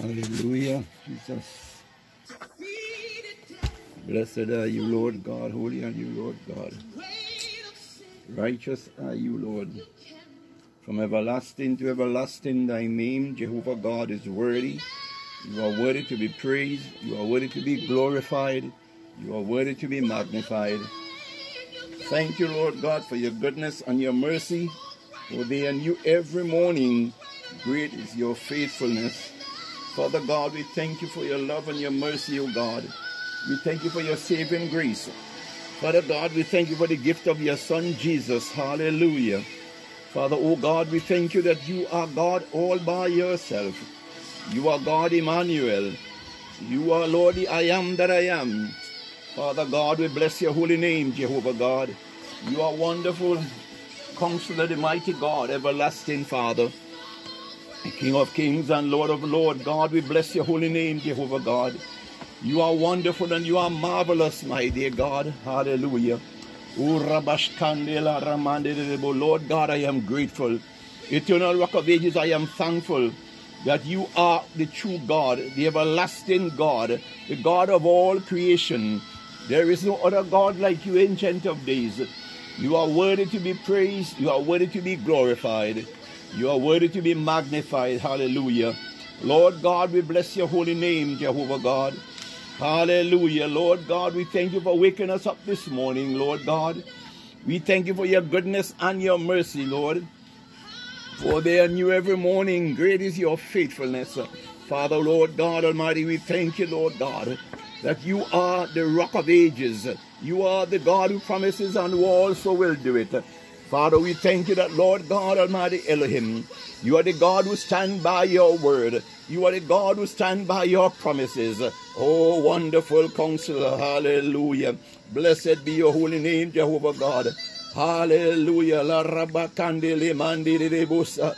Hallelujah, Jesus. Blessed are you, Lord God. Holy are you, Lord God. Righteous are you, Lord. From everlasting to everlasting, thy name, Jehovah God, is worthy. You are worthy to be praised. You are worthy to be glorified. You are worthy to be magnified. Thank you, Lord God, for your goodness and your mercy. For they are new every morning. Great is your faithfulness. Father God, we thank you for your love and your mercy, O God. We thank you for your saving grace. Father God, we thank you for the gift of your Son Jesus. Hallelujah. Father, O God, we thank you that you are God all by yourself. You are God Emmanuel. You are Lord, I am that I am. Father God, we bless your holy name, Jehovah God. You are wonderful, Counselor, the mighty God, everlasting Father, King of kings and Lord of lords. God, we bless your holy name, Jehovah God. You are wonderful and you are marvelous, my dear God. Hallelujah. Lord God, I am grateful. Eternal Rock of Ages, I am thankful that you are the true God, the everlasting God, the God of all creation. There is no other God like you, Ancient of Days. You are worthy to be praised. You are worthy to be glorified. You are worthy to be magnified. Hallelujah. Lord God, we bless your holy name, Jehovah God. Hallelujah. Lord God, we thank you for waking us up this morning, Lord God. We thank you for your goodness and your mercy, Lord. For they are new every morning. Great is your faithfulness. Father, Lord God Almighty, we thank you, Lord God, that you are the rock of ages. You are the God who promises and who also will do it. Father, we thank you that, Lord God Almighty Elohim, you are the God who stand by your word. You are the God who stand by your promises. Oh, wonderful counselor. Hallelujah. Blessed be your holy name, Jehovah God. Hallelujah. La rabakandele mandirebusa.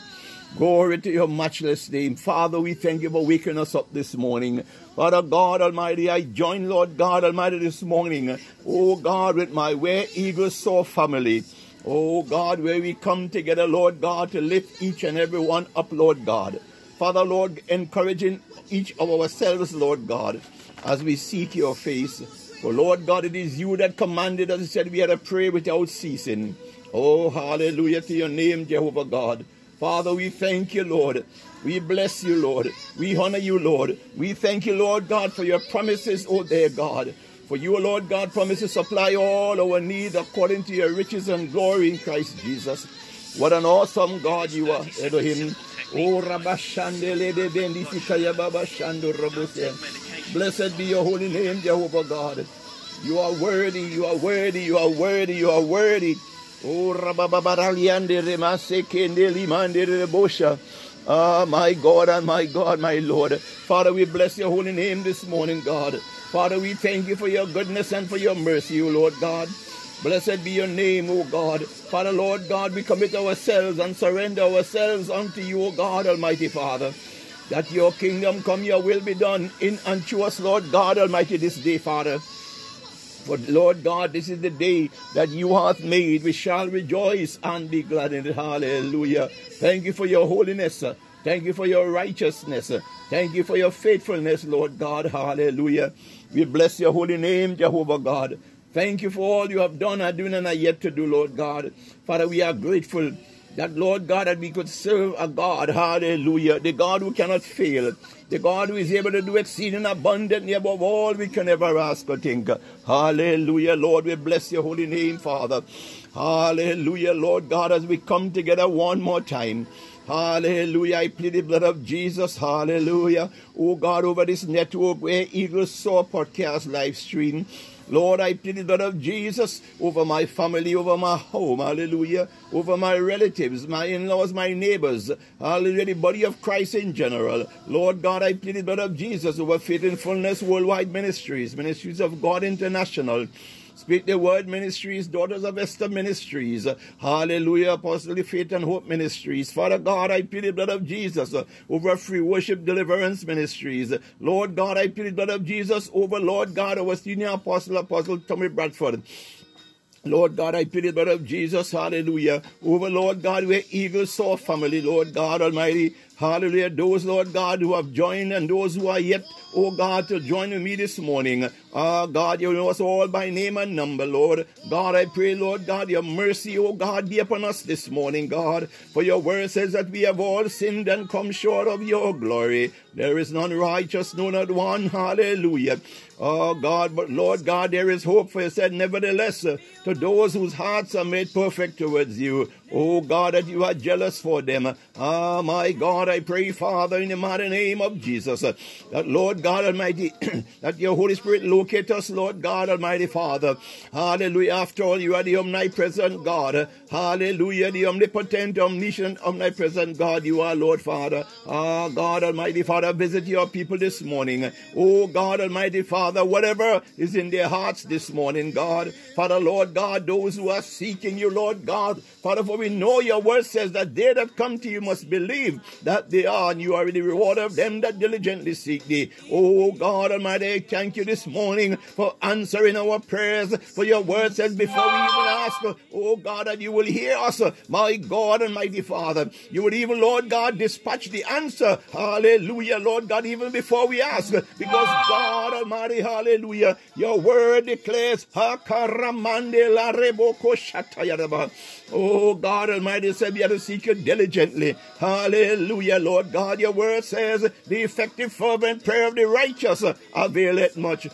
Glory to your matchless name. Father, we thank you for waking us up this morning. Father God Almighty, I join Lord God Almighty this morning. Oh God, with my Where Eagles Soar family. Oh God, where we come together, Lord God, to lift each and every one up, Lord God. Father, Lord, encouraging each of ourselves, Lord God, as we seek your face. For Lord God, it is you that commanded us, said we had to pray without ceasing. Oh, hallelujah to your name, Jehovah God. Father, we thank you, Lord. We bless you, Lord. We honor you, Lord. We thank you, Lord God, for your promises, oh dear God. For you, Lord God, promise to supply all our need according to your riches and glory in Christ Jesus. What an awesome God you are, Elohim. Oh. Blessed be your holy name, Jehovah God. You are worthy, you are worthy, you are worthy, you are worthy. Oh. Ah, my God and my God, my Lord. Father, we bless your holy name this morning, God. Father, we thank you for your goodness and for your mercy, O Lord God. Blessed be your name, O God. Father, Lord God, we commit ourselves and surrender ourselves unto you, O God, Almighty Father. That your kingdom come, your will be done in and through us, Lord God Almighty, this day, Father. For Lord God, this is the day that you hath made. We shall rejoice and be glad in it. Hallelujah. Thank you for your holiness. Thank you for your righteousness. Thank you for your faithfulness, Lord God. Hallelujah. We bless your holy name, Jehovah God. Thank you for all you have done and doing and are yet to do, Lord God. Father, we are grateful that, Lord God, that we could serve a God, hallelujah, the God who cannot fail, the God who is able to do exceeding abundantly above all we can ever ask or think. Hallelujah, Lord, we bless your holy name, Father. Hallelujah, Lord God, as we come together one more time. Hallelujah. I plead the blood of Jesus. Hallelujah. Oh God, over this network where Eagles Soar podcast live stream. Lord, I plead the blood of Jesus over my family, over my home, hallelujah, over my relatives, my in laws, my neighbors, hallelujah, the body of Christ in general. Lord God, I plead the blood of Jesus over Faith and Fullness Worldwide Ministries, Ministries of God International. Speak the Word Ministries, Daughters of Esther Ministries, Hallelujah, Apostle of Faith and Hope Ministries. Father God, I plead the blood of Jesus over Free Worship Deliverance Ministries. Lord God, I plead the blood of Jesus over Lord God, our senior apostle, Apostle Tommy Bradford. Lord God, I plead the blood of Jesus, hallelujah, over Lord God, where Eagles Soar family, Lord God Almighty, Hallelujah. Those, Lord God, who have joined and those who are yet, oh God, to join with me this morning. Ah, God, you know us all by name and number, Lord. God, I pray, Lord God, your mercy, oh God, be upon us this morning, God. For your word says that we have all sinned and come short of your glory. There is none righteous, no, not one. Hallelujah. Oh God, but Lord God, there is hope for you said, nevertheless, to those whose hearts are made perfect towards you. Oh God, that you are jealous for them. Ah, my God, I pray, Father, in the mighty name of Jesus, that Lord God Almighty, that your Holy Spirit locate us, Lord God Almighty Father. Hallelujah. After all, you are the omnipresent God. Hallelujah. The omnipotent, omniscient, omnipresent God you are, Lord Father. Ah, God Almighty Father, visit your people this morning. Oh God Almighty Father, whatever is in their hearts this morning, God. Father, Lord God, those who are seeking you, Lord God. Father, for we know your word says that they that come to you must believe that they are, and you are the rewarder of them that diligently seek thee. Oh God Almighty, thank you this morning for answering our prayers. For your word says before we even ask, oh God, that you will hear us, my God and mighty Father. You would even, Lord God, dispatch the answer. Hallelujah, Lord God, even before we ask. Because God Almighty, hallelujah, your word declares. Oh God Almighty said we have to seek you diligently. Hallelujah, Lord God. Your word says the effective fervent prayer of the righteous availeth much.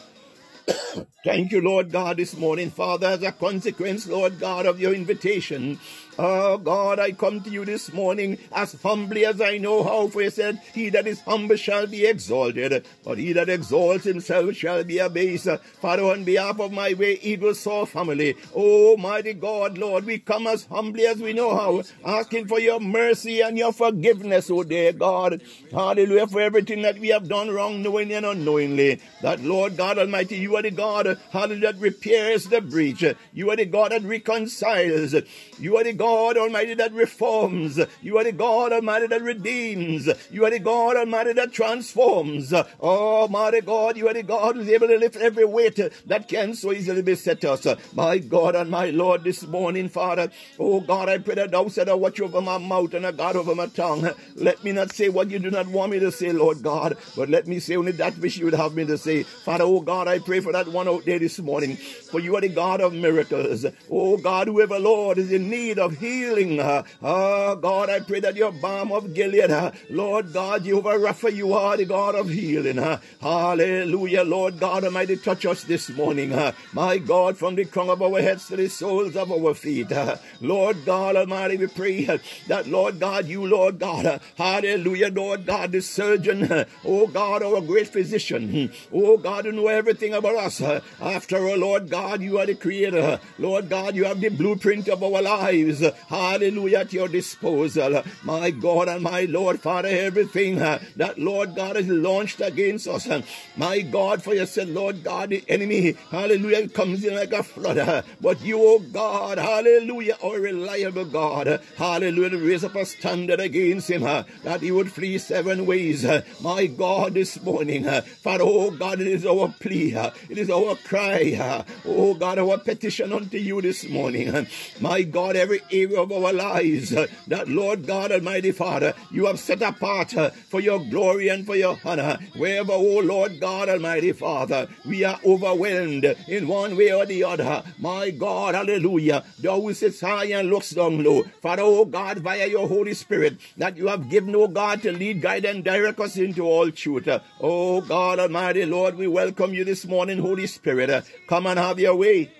Thank you, Lord God, this morning, Father, as a consequence, Lord God, of your invitation. Oh God, I come to you this morning as humbly as I know how, for you said, He that is humble shall be exalted, but he that exalts himself shall be abased. Father, on behalf of my Where Eagles Soar family, oh mighty God, Lord, we come as humbly as we know how, asking for your mercy and your forgiveness, oh dear God. Hallelujah, for everything that we have done wrong, knowingly and unknowingly. That, Lord God Almighty, you are the God, hallelujah, that repairs the breach. You are the God that reconciles. You are the God God Almighty that reforms. You are the God Almighty that redeems. You are the God Almighty that transforms. Oh, mighty God, you are the God who's able to lift every weight that can so easily beset us. My God and my Lord, this morning, Father, oh God, I pray that thou set a watch over my mouth and a guard over my tongue. Let me not say what you do not want me to say, Lord God, but let me say only that which you would have me to say. Father, oh God, I pray for that one out there this morning, for you are the God of miracles. Oh God, whoever, Lord, is in need of healing. Oh God, I pray that your balm of Gilead, uh, Lord God, Jehovah Rapha, you are the God of healing. Uh, hallelujah, Lord God Almighty, touch us this morning. Uh, my God, from the crown of our heads to the soles of our feet. Uh, Lord God Almighty, we pray that, Lord God, you, Lord God, hallelujah, Lord God, the surgeon, oh God, our great physician, oh God, you know everything about us. After all, Lord God, you are the creator. Lord God, you have the blueprint of our lives. Hallelujah, at your disposal. My God and my Lord, Father, everything uh, that, Lord God, has launched against us. uh, My God, for you said, Lord God, the enemy, hallelujah, comes in like a flood. uh, But you, oh God, hallelujah, are reliable God. Hallelujah, raise up a standard against him, that he would flee seven ways. My God, this morning, Father, oh God, it is our plea, it is our cry, oh God, our petition unto you this morning. My God, every area of our lives that, Lord God Almighty Father, you have set apart for your glory and for your honor. Wherever, oh Lord God Almighty Father, we are overwhelmed in one way or the other. My God, hallelujah. Thou who sits high and looks down low. Father, oh God, via your Holy Spirit, that you have given, oh God, to lead, guide, and direct us into all truth. Oh God Almighty, Lord, we welcome you this morning, Holy Spirit. Come and have your way.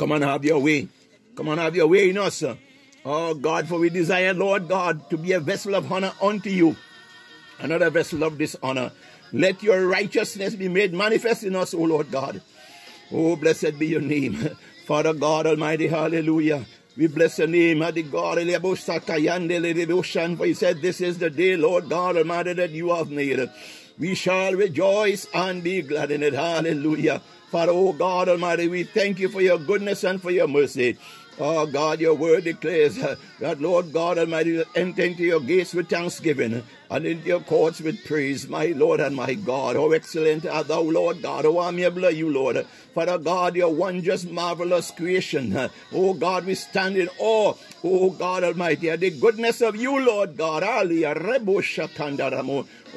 Come and have your way. Come and have your way in us. Oh God, for we desire, Lord God, to be a vessel of honor unto you, another vessel of dishonor. Let your righteousness be made manifest in us, O Lord God. Oh, blessed be your name. Father God Almighty, hallelujah. We bless your name, Mighty God. For he said, This is the day, Lord God Almighty, that you have made. We shall rejoice and be glad in it. Hallelujah. Father, oh God Almighty, we thank you for your goodness and for your mercy. Oh God, your word declares uh, that, Lord God Almighty, enter into your gates with thanksgiving and into your courts with praise, my Lord and my God. How excellent art thou, Lord God. How amiable are you, Lord. Father God, your wondrous, marvelous creation. Oh God, we stand in awe. Oh God Almighty, at the goodness of you, Lord God.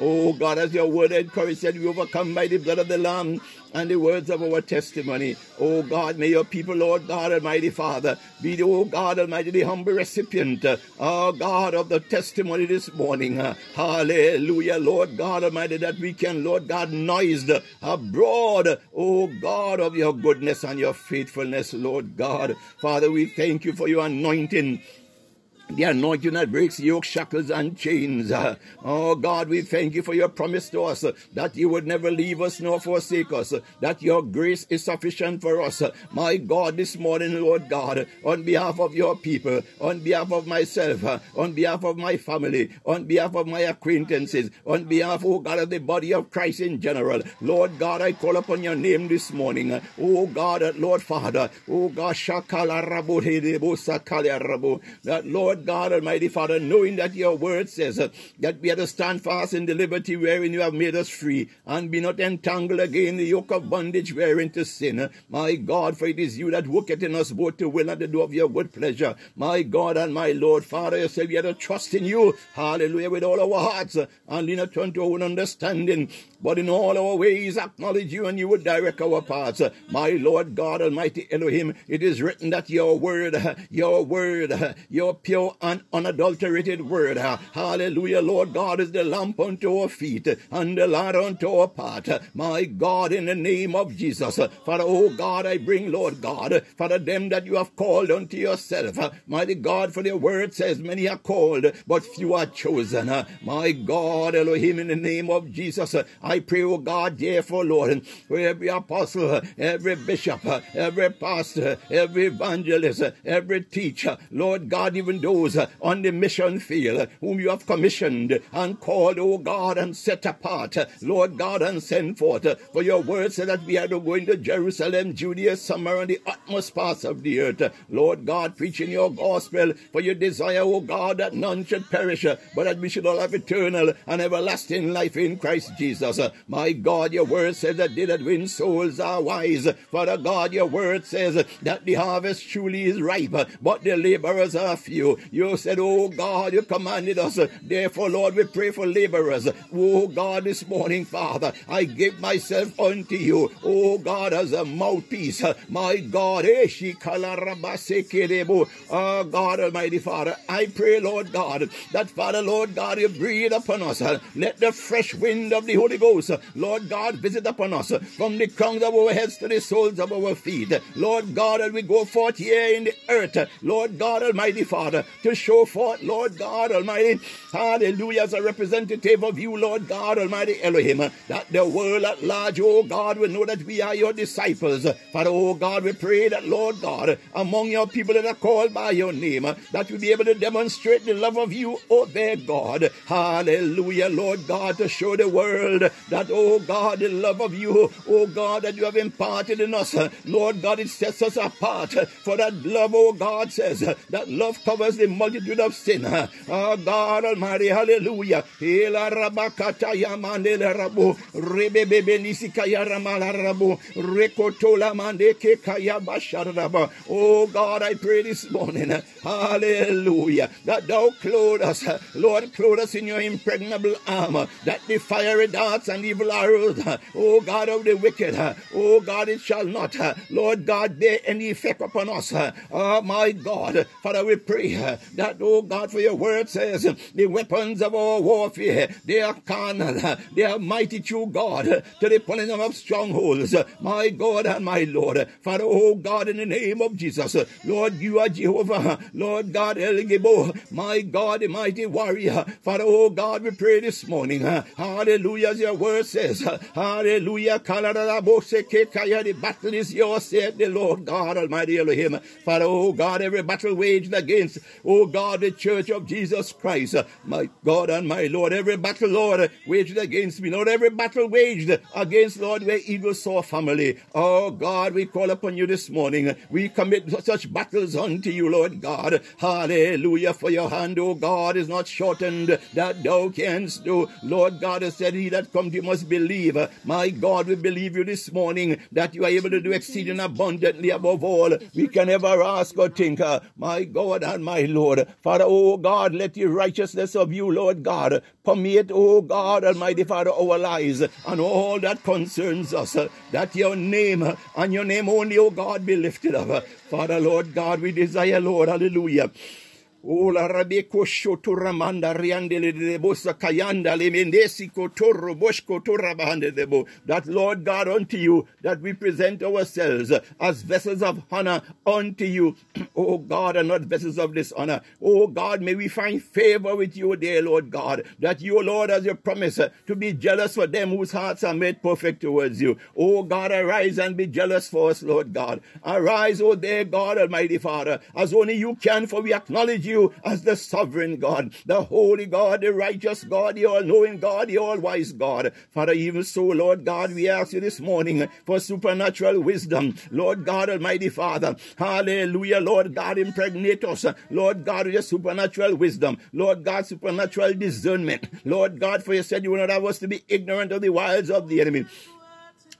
Oh God, as your word encourages, we overcome by the blood of the Lamb and the words of our testimony. Oh God, may your people, Lord God Almighty Father, be the, oh God Almighty, the humble recipient, uh, oh God, of the testimony this morning. Uh, hallelujah, Lord God Almighty, that we can, Lord God, noised abroad, oh God, of your goodness and your faithfulness, Lord God. Father, we thank you for your anointing the anointing that breaks yoke, shackles, and chains. Oh God, we thank you for your promise to us that you would never leave us nor forsake us, that your grace is sufficient for us. My God, this morning, Lord God, on behalf of your people, on behalf of myself, on behalf of my family, on behalf of my acquaintances, on behalf, oh God, of the body of Christ in general, Lord God, I call upon your name this morning. Oh God, Lord Father, oh God, that Lord God Almighty Father, knowing that your word says uh, that we are to stand fast in the liberty wherein you have made us free, and be not entangled again in the yoke of bondage wherein to sin. My God, for it is you that worketh in us both to will and to do of your good pleasure. My God and my Lord, Father, you said we are to trust in you, hallelujah, with all our hearts, uh, and lean not unto our own understanding, but in all our ways acknowledge you, and you would direct our paths. My Lord God Almighty Elohim, it is written that your word, your word, your pure and unadulterated word. Hallelujah, Lord God is the lamp unto our feet and the light unto our path. My God, in the name of Jesus, Father, oh God, I bring, Lord God, Father, them that you have called unto yourself. Mighty God, for the word says, many are called, but few are chosen. My God, Elohim, in the name of Jesus, I pray, oh God, therefore, Lord, for every apostle, every bishop, every pastor, every evangelist, every teacher, Lord God, even those uh, on the mission field uh, whom you have commissioned and called, O God, and set apart, uh, Lord God, and sent forth. Uh, for your word said that we are to go into Jerusalem, Judea, Samaria, and the utmost parts of the earth. Lord God, preaching your gospel, for your desire, O God, that none should perish, but that we should all have eternal and everlasting life in Christ Jesus. My God, your word says that they that win souls are wise. Father God, your word says that the harvest truly is ripe, but the laborers are few. You said, Oh God, you commanded us. Therefore, Lord, we pray for laborers. Oh God, this morning, Father, I give myself unto you. Oh God, as a mouthpiece. My God, oh God, Almighty Father, I pray, Lord God, that Father, Lord God, you breathe upon us. Let the fresh wind of the Holy Ghost, Lord God, visit upon us from the crowns of our heads to the soles of our feet. Lord God, as we go forth here in the earth, Lord God, Almighty Father, to show forth, Lord God Almighty, hallelujah, as a representative of you, Lord God Almighty Elohim, that the world at large, oh God, will know that we are your disciples. Father, oh God, we pray that, Lord God, among your people that are called by your name, that we be able to demonstrate the love of you, oh their God. Hallelujah, Lord God, to show the world that, oh God, the love of you, oh God, that you have imparted in us. Lord God, it sets us apart. For that love, oh God, says that love covers the multitude of sin. Oh God Almighty, hallelujah. Oh God, I pray this morning, hallelujah, that thou clothe us, Lord, clothe us in your impregnable armor, that the fiery darts and evil arrows, oh God of the wicked, oh God, it shall not, Lord God, bear any effect upon us. Oh my God, Father, we pray that, oh God, for your word says, the weapons of our warfare, they are carnal, they are mighty true God, to the pulling of strongholds, my God and my Lord. Father, oh God, in the name of Jesus, Lord, you are Jehovah, Lord God, El Gibor, my God, the mighty warrior. Father, oh God, we pray this morning, hallelujah, as your word says, hallelujah, the battle is yours, said the Lord God Almighty Elohim. Father, oh God, every battle waged against, oh God, the church of Jesus Christ. My God and my Lord, every battle, Lord, waged against me, Lord, every battle waged against, Lord, where Eagles Soar family. Oh God, we call upon you this morning. We commit such battles unto you, Lord God. Hallelujah. For your hand, oh God, is not shortened that thou canst do. Lord God has said, He that comes, you must believe. My God, we believe you this morning that you are able to do exceeding abundantly above all we can ever ask or think. My God and my Lord. Father, oh God, let the righteousness of you, Lord God, permeate, oh God, Almighty Father, our lives and all that concerns us. That your name and your name only, oh God, be lifted up. Father, Lord God, we desire, Lord, hallelujah. La rabeko shoto ramanda le mendesi kotoro. That Lord God unto you, that we present ourselves as vessels of honor unto you, oh God, and not vessels of dishonor. Oh God, may we find favor with you, dear Lord God, that you, Lord, as your promise uh, to be jealous for them whose hearts are made perfect towards you. Oh God, arise and be jealous for us, Lord God. Arise, oh dear God, Almighty Father, as only you can, for we acknowledge you as the sovereign God, the holy God, the righteous God, the all-knowing God, the all-wise God. Father, even so, Lord God, we ask you this morning for supernatural wisdom. Lord God, Almighty Father, hallelujah, Lord God, impregnate us, Lord God, with your supernatural wisdom. Lord God, supernatural discernment. Lord God, for you said you will not have us to be ignorant of the wiles of the enemy.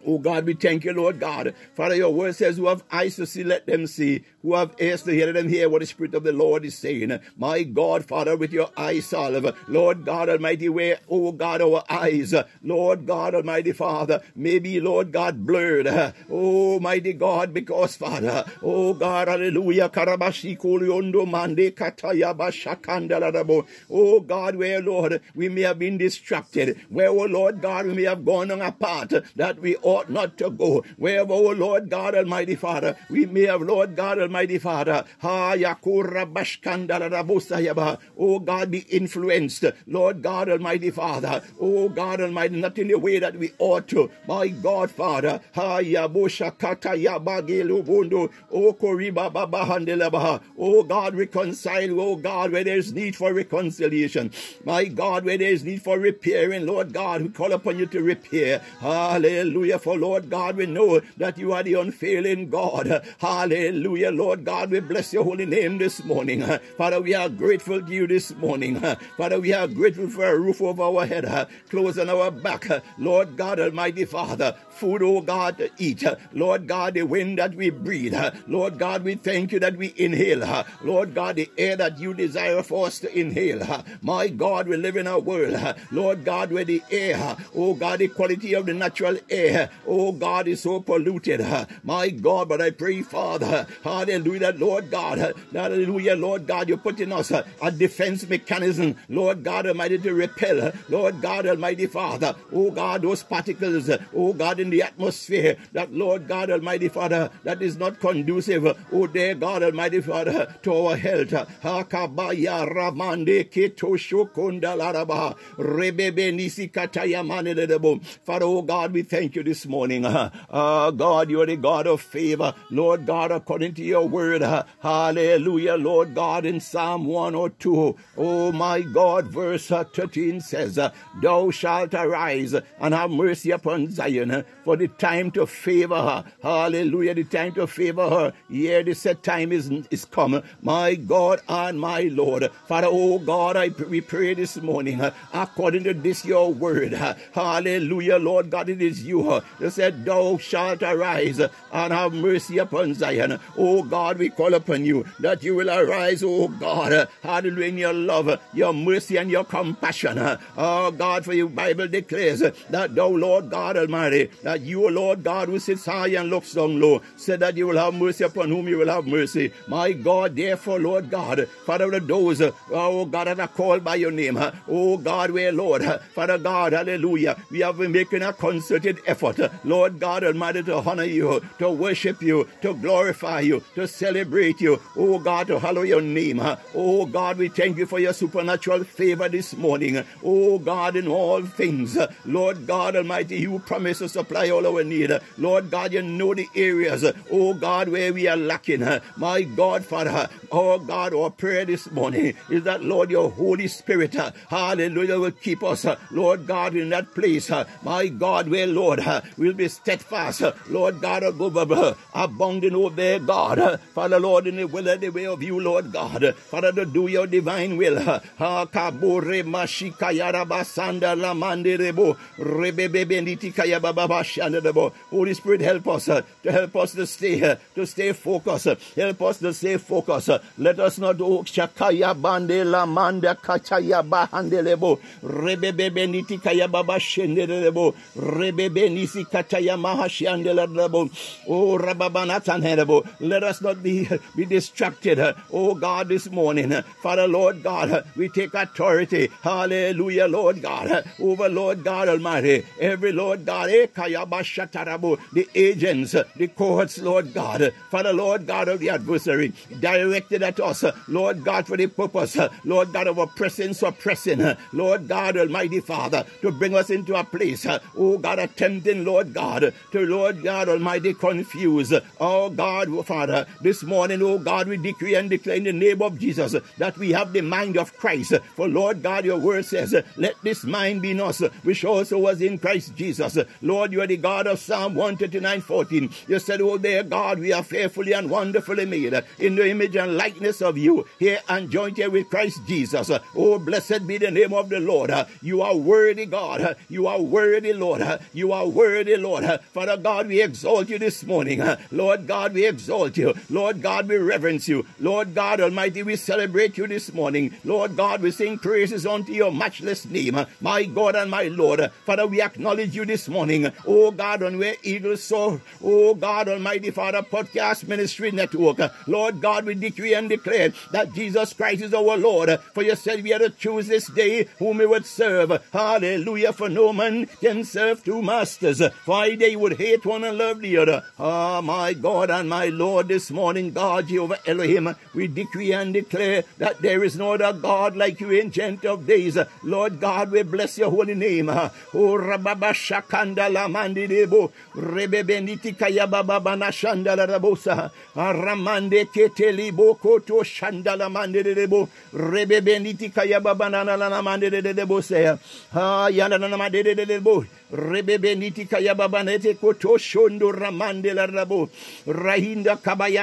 Oh God, we thank you, Lord God. Father, your word says, Who have eyes to see, let them see. Who have ears to hear, let them hear what the Spirit of the Lord is saying. My God, Father, with your eyes salve, Lord God Almighty, where, oh God, our eyes, Lord God Almighty Father, maybe, Lord God, blurred. Oh, mighty God, because, Father, oh God, hallelujah, Karabashi Kuliondo Mande Kataya Bashakandalarabo. Oh God, where, Lord, we may have been distracted. Where, oh Lord God, we may have gone on a path that we ought not to go. Where, oh Lord God Almighty Father, we may have, Lord God Almighty Father, yakura bashkandalarabosayaba. oh God, be influenced. Lord God Almighty Father, oh God Almighty, not in the way that we ought to. My God, Father, oh. Oh God, reconcile, oh God, where there's need for reconciliation. My God, where there's need for repairing, Lord God, we call upon you to repair. Hallelujah. For Lord God, we know that you are the unfailing God. Hallelujah. Lord God, we bless your holy name this morning. Father, we are grateful to you this morning. Father, we are grateful for a roof over our head, clothes on our back. Lord God, Almighty Father, food, oh God, to eat. Lord God, the wind that we breathe. Lord God, we thank you that we inhale. Lord God, the air that you desire for us to inhale. My God, we live in a world, Lord God, where the air, oh God, the quality of the natural air, oh God, is so polluted. My God, but I pray, Father, Father, hallelujah, Lord God, uh, hallelujah, Lord God, you're putting us uh, a defense mechanism, Lord God Almighty, to repel, uh, Lord God Almighty Father, oh God, those particles, oh God, in the atmosphere, that Lord God Almighty Father, that is not conducive, oh dear God Almighty Father, to our health. Hakabaya Ramande Ketosho Kondalaraba Rebebe Nisi Kataya Manedebo. Father, oh God, we thank you this morning. Uh, God, you are the God of favor. Lord God, according to your word. Hallelujah, Lord God, in Psalm 102. Oh my God, verse uh, 13 says, Thou shalt arise and have mercy upon Zion for the time to favor her. Hallelujah, the time to favor her. Yeah, the set time is, is come. My God and my Lord. Father, oh God, I we pray this morning according to this your word. Hallelujah, Lord God, it is you. You said, Thou shalt arise and have mercy upon Zion. Oh God, we call upon you that you will arise, oh God. Hallelujah, in your love, your mercy, and your compassion. Oh God, for your Bible declares that thou, Lord God Almighty, that you, Lord God, who sits high and looks down low, said that you will have mercy upon whom you will have mercy. My God, therefore, Lord God, Father, of those, oh God, that are called by your name, oh God, where, Lord, Father God, hallelujah, we have been making a concerted effort, Lord God Almighty, to honor you, to worship you, to glorify you, to celebrate you. Oh God, to hallow your name. Oh God, we thank you for your supernatural favor this morning. Oh God, in all things. Lord God Almighty, you promise to supply all our need. Lord God, you know the areas, oh God, where we are lacking. My God, Father, oh God, our prayer this morning is that, Lord, your Holy Spirit, hallelujah, will keep us, Lord God, in that place. My God, where, Lord, we'll be steadfast. Lord God, above, abounding over there, God. Father, Lord, in the will and the way of you, Lord God. Father, to do your divine will. Hakabore mashikaya rabasanda lamande rebo rebebe nitikaya bababashanda rebo. Holy Spirit, help us uh, to help us to stay uh, to stay focused. uh, Help us to stay focused. Let us not oh shakaya bande lamanda kachaya bahande lebo rebebe nitikaya babashende rebo rebebe nisi kataya mahashande lebo. Oh rababanatan lebo. Let us not be be distracted. uh, Oh God, this morning, uh, Father, Lord God, uh, we take authority. Hallelujah, Lord God, uh, over Lord God Almighty. Every Lord God, eh, the agents, uh, the courts, Lord God, uh, Father, Lord God of the adversary, directed at us, uh, Lord God, for the purpose, uh, Lord God, of oppressing, suppressing, uh, Lord God Almighty Father, to bring us into a place, uh, oh God, attempting, Lord God, to Lord God Almighty confuse, oh God, Father, this morning, oh God, we decree and declare in the name of Jesus that we have the mind of Christ. For Lord God, your word says, let this mind be in us, which also was in Christ Jesus. Lord, you are the God of Psalm 139 14. You said, Oh, dear God, we are fearfully and wonderfully made in the image and likeness of you, here and joined here with Christ Jesus. Oh, blessed be the name of the Lord. You are worthy, God. You are worthy, Lord. You are worthy, Lord. Father God, we exalt you this morning. Lord God, we exalt you. Lord God, we reverence you. Lord God Almighty, we celebrate you this morning. Lord God, we sing praises unto your matchless name. My God and my Lord. Father, we acknowledge you this morning. Oh God, on where eagles soar. Oh God Almighty, Father, podcast ministry network. Lord God, we decree and declare that Jesus Christ is our Lord. For you said we are to choose this day whom we would serve. Hallelujah. For no man can serve two masters. For you would hate one and love the other. Ah, my God and my Lord, this morning, God, Jehovah Elohim, we decree and declare that there is no other God like you, ancient of days. Lord God, we bless your holy name. Oh, Rababa Shakanda Banashanda Rabosa, Ramande Keteli Boko to Shandala say, Ah, koto shondo ramande. Rahinda debosa.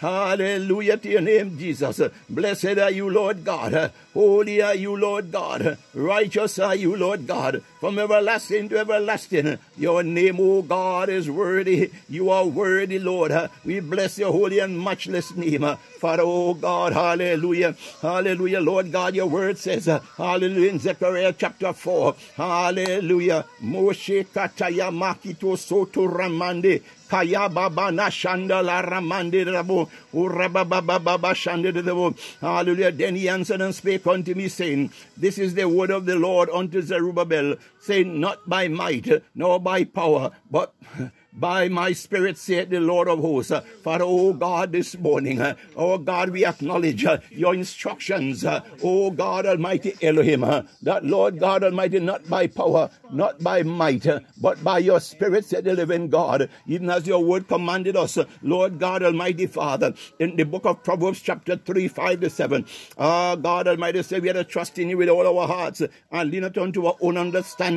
Hallelujah to your name, Jesus. Blessed are you, Lord God. Holy are you, Lord God. Righteous are you, Lord God. From everlasting to everlasting. Your name, O God, is worthy. You are worthy, Lord. We bless your holy and matchless name. Father, oh God, hallelujah. Hallelujah, Lord God, your word says, hallelujah, in Zechariah chapter 4. Hallelujah. Moshe kataya makito soto ramande. Kaya baba na shanda la ramande rabo. Uraba baba baba shande rabo. Hallelujah. Then he answered and spake unto me, saying, This is the word of the Lord unto Zerubbabel, saying, Not by might, nor by power, but by my spirit, saith the Lord of hosts. Father, oh God, this morning, oh God, we acknowledge your instructions, oh God Almighty Elohim, that Lord God Almighty, not by power, not by might, but by your spirit, said the living God, even as your word commanded us, Lord God Almighty Father, in the book of Proverbs, chapter 3, 5 to 7. Ah, God Almighty said we are to trust in you with all our hearts and lean not unto our own understanding,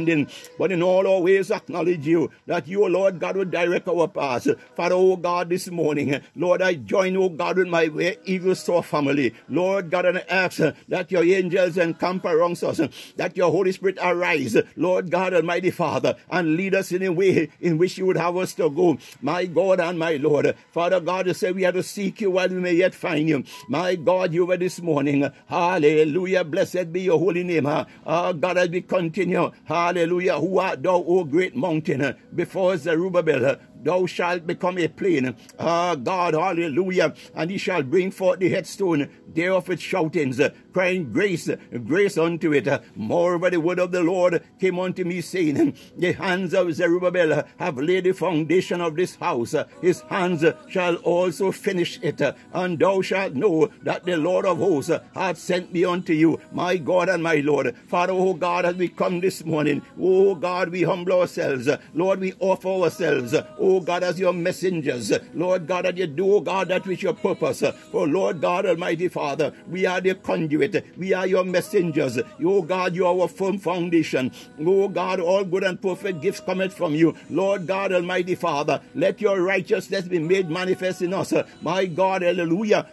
but in all our ways acknowledge you, that you, Lord God, will direct our paths. Father, oh God, this morning, Lord, I join, oh God, with my Eagles Soar family. Lord God, and I ask that your angels encamp around us, that your Holy Spirit arise, Lord God, Almighty Father, and lead us in a way in which you would have us to go. My God and my Lord, Father God, you say we have to seek you while we may yet find you. My God, you were this morning. Hallelujah. Blessed be your holy name. Ah, God, as we continue. Hallelujah, who art thou, O great mountain, before Zerubbabel? Thou shalt become a plain. Ah, God, hallelujah. And he shall bring forth the headstone thereof with shoutings, crying grace, grace unto it. Moreover, the word of the Lord came unto me, saying, The hands of Zerubbabel have laid the foundation of this house. His hands shall also finish it. And thou shalt know that the Lord of hosts hath sent me unto you, my God and my Lord. Father, oh God, as we come this morning, oh God, we humble ourselves. Lord, we offer ourselves, oh God, as your messengers. Lord God, that you do, oh God, that which your purpose. For Lord God Almighty Father, we are the conduit. We are your messengers. Oh God, you are our firm foundation. Oh God, all good and perfect gifts cometh from you. Lord God Almighty Father, let your righteousness be made manifest in us. My God, hallelujah.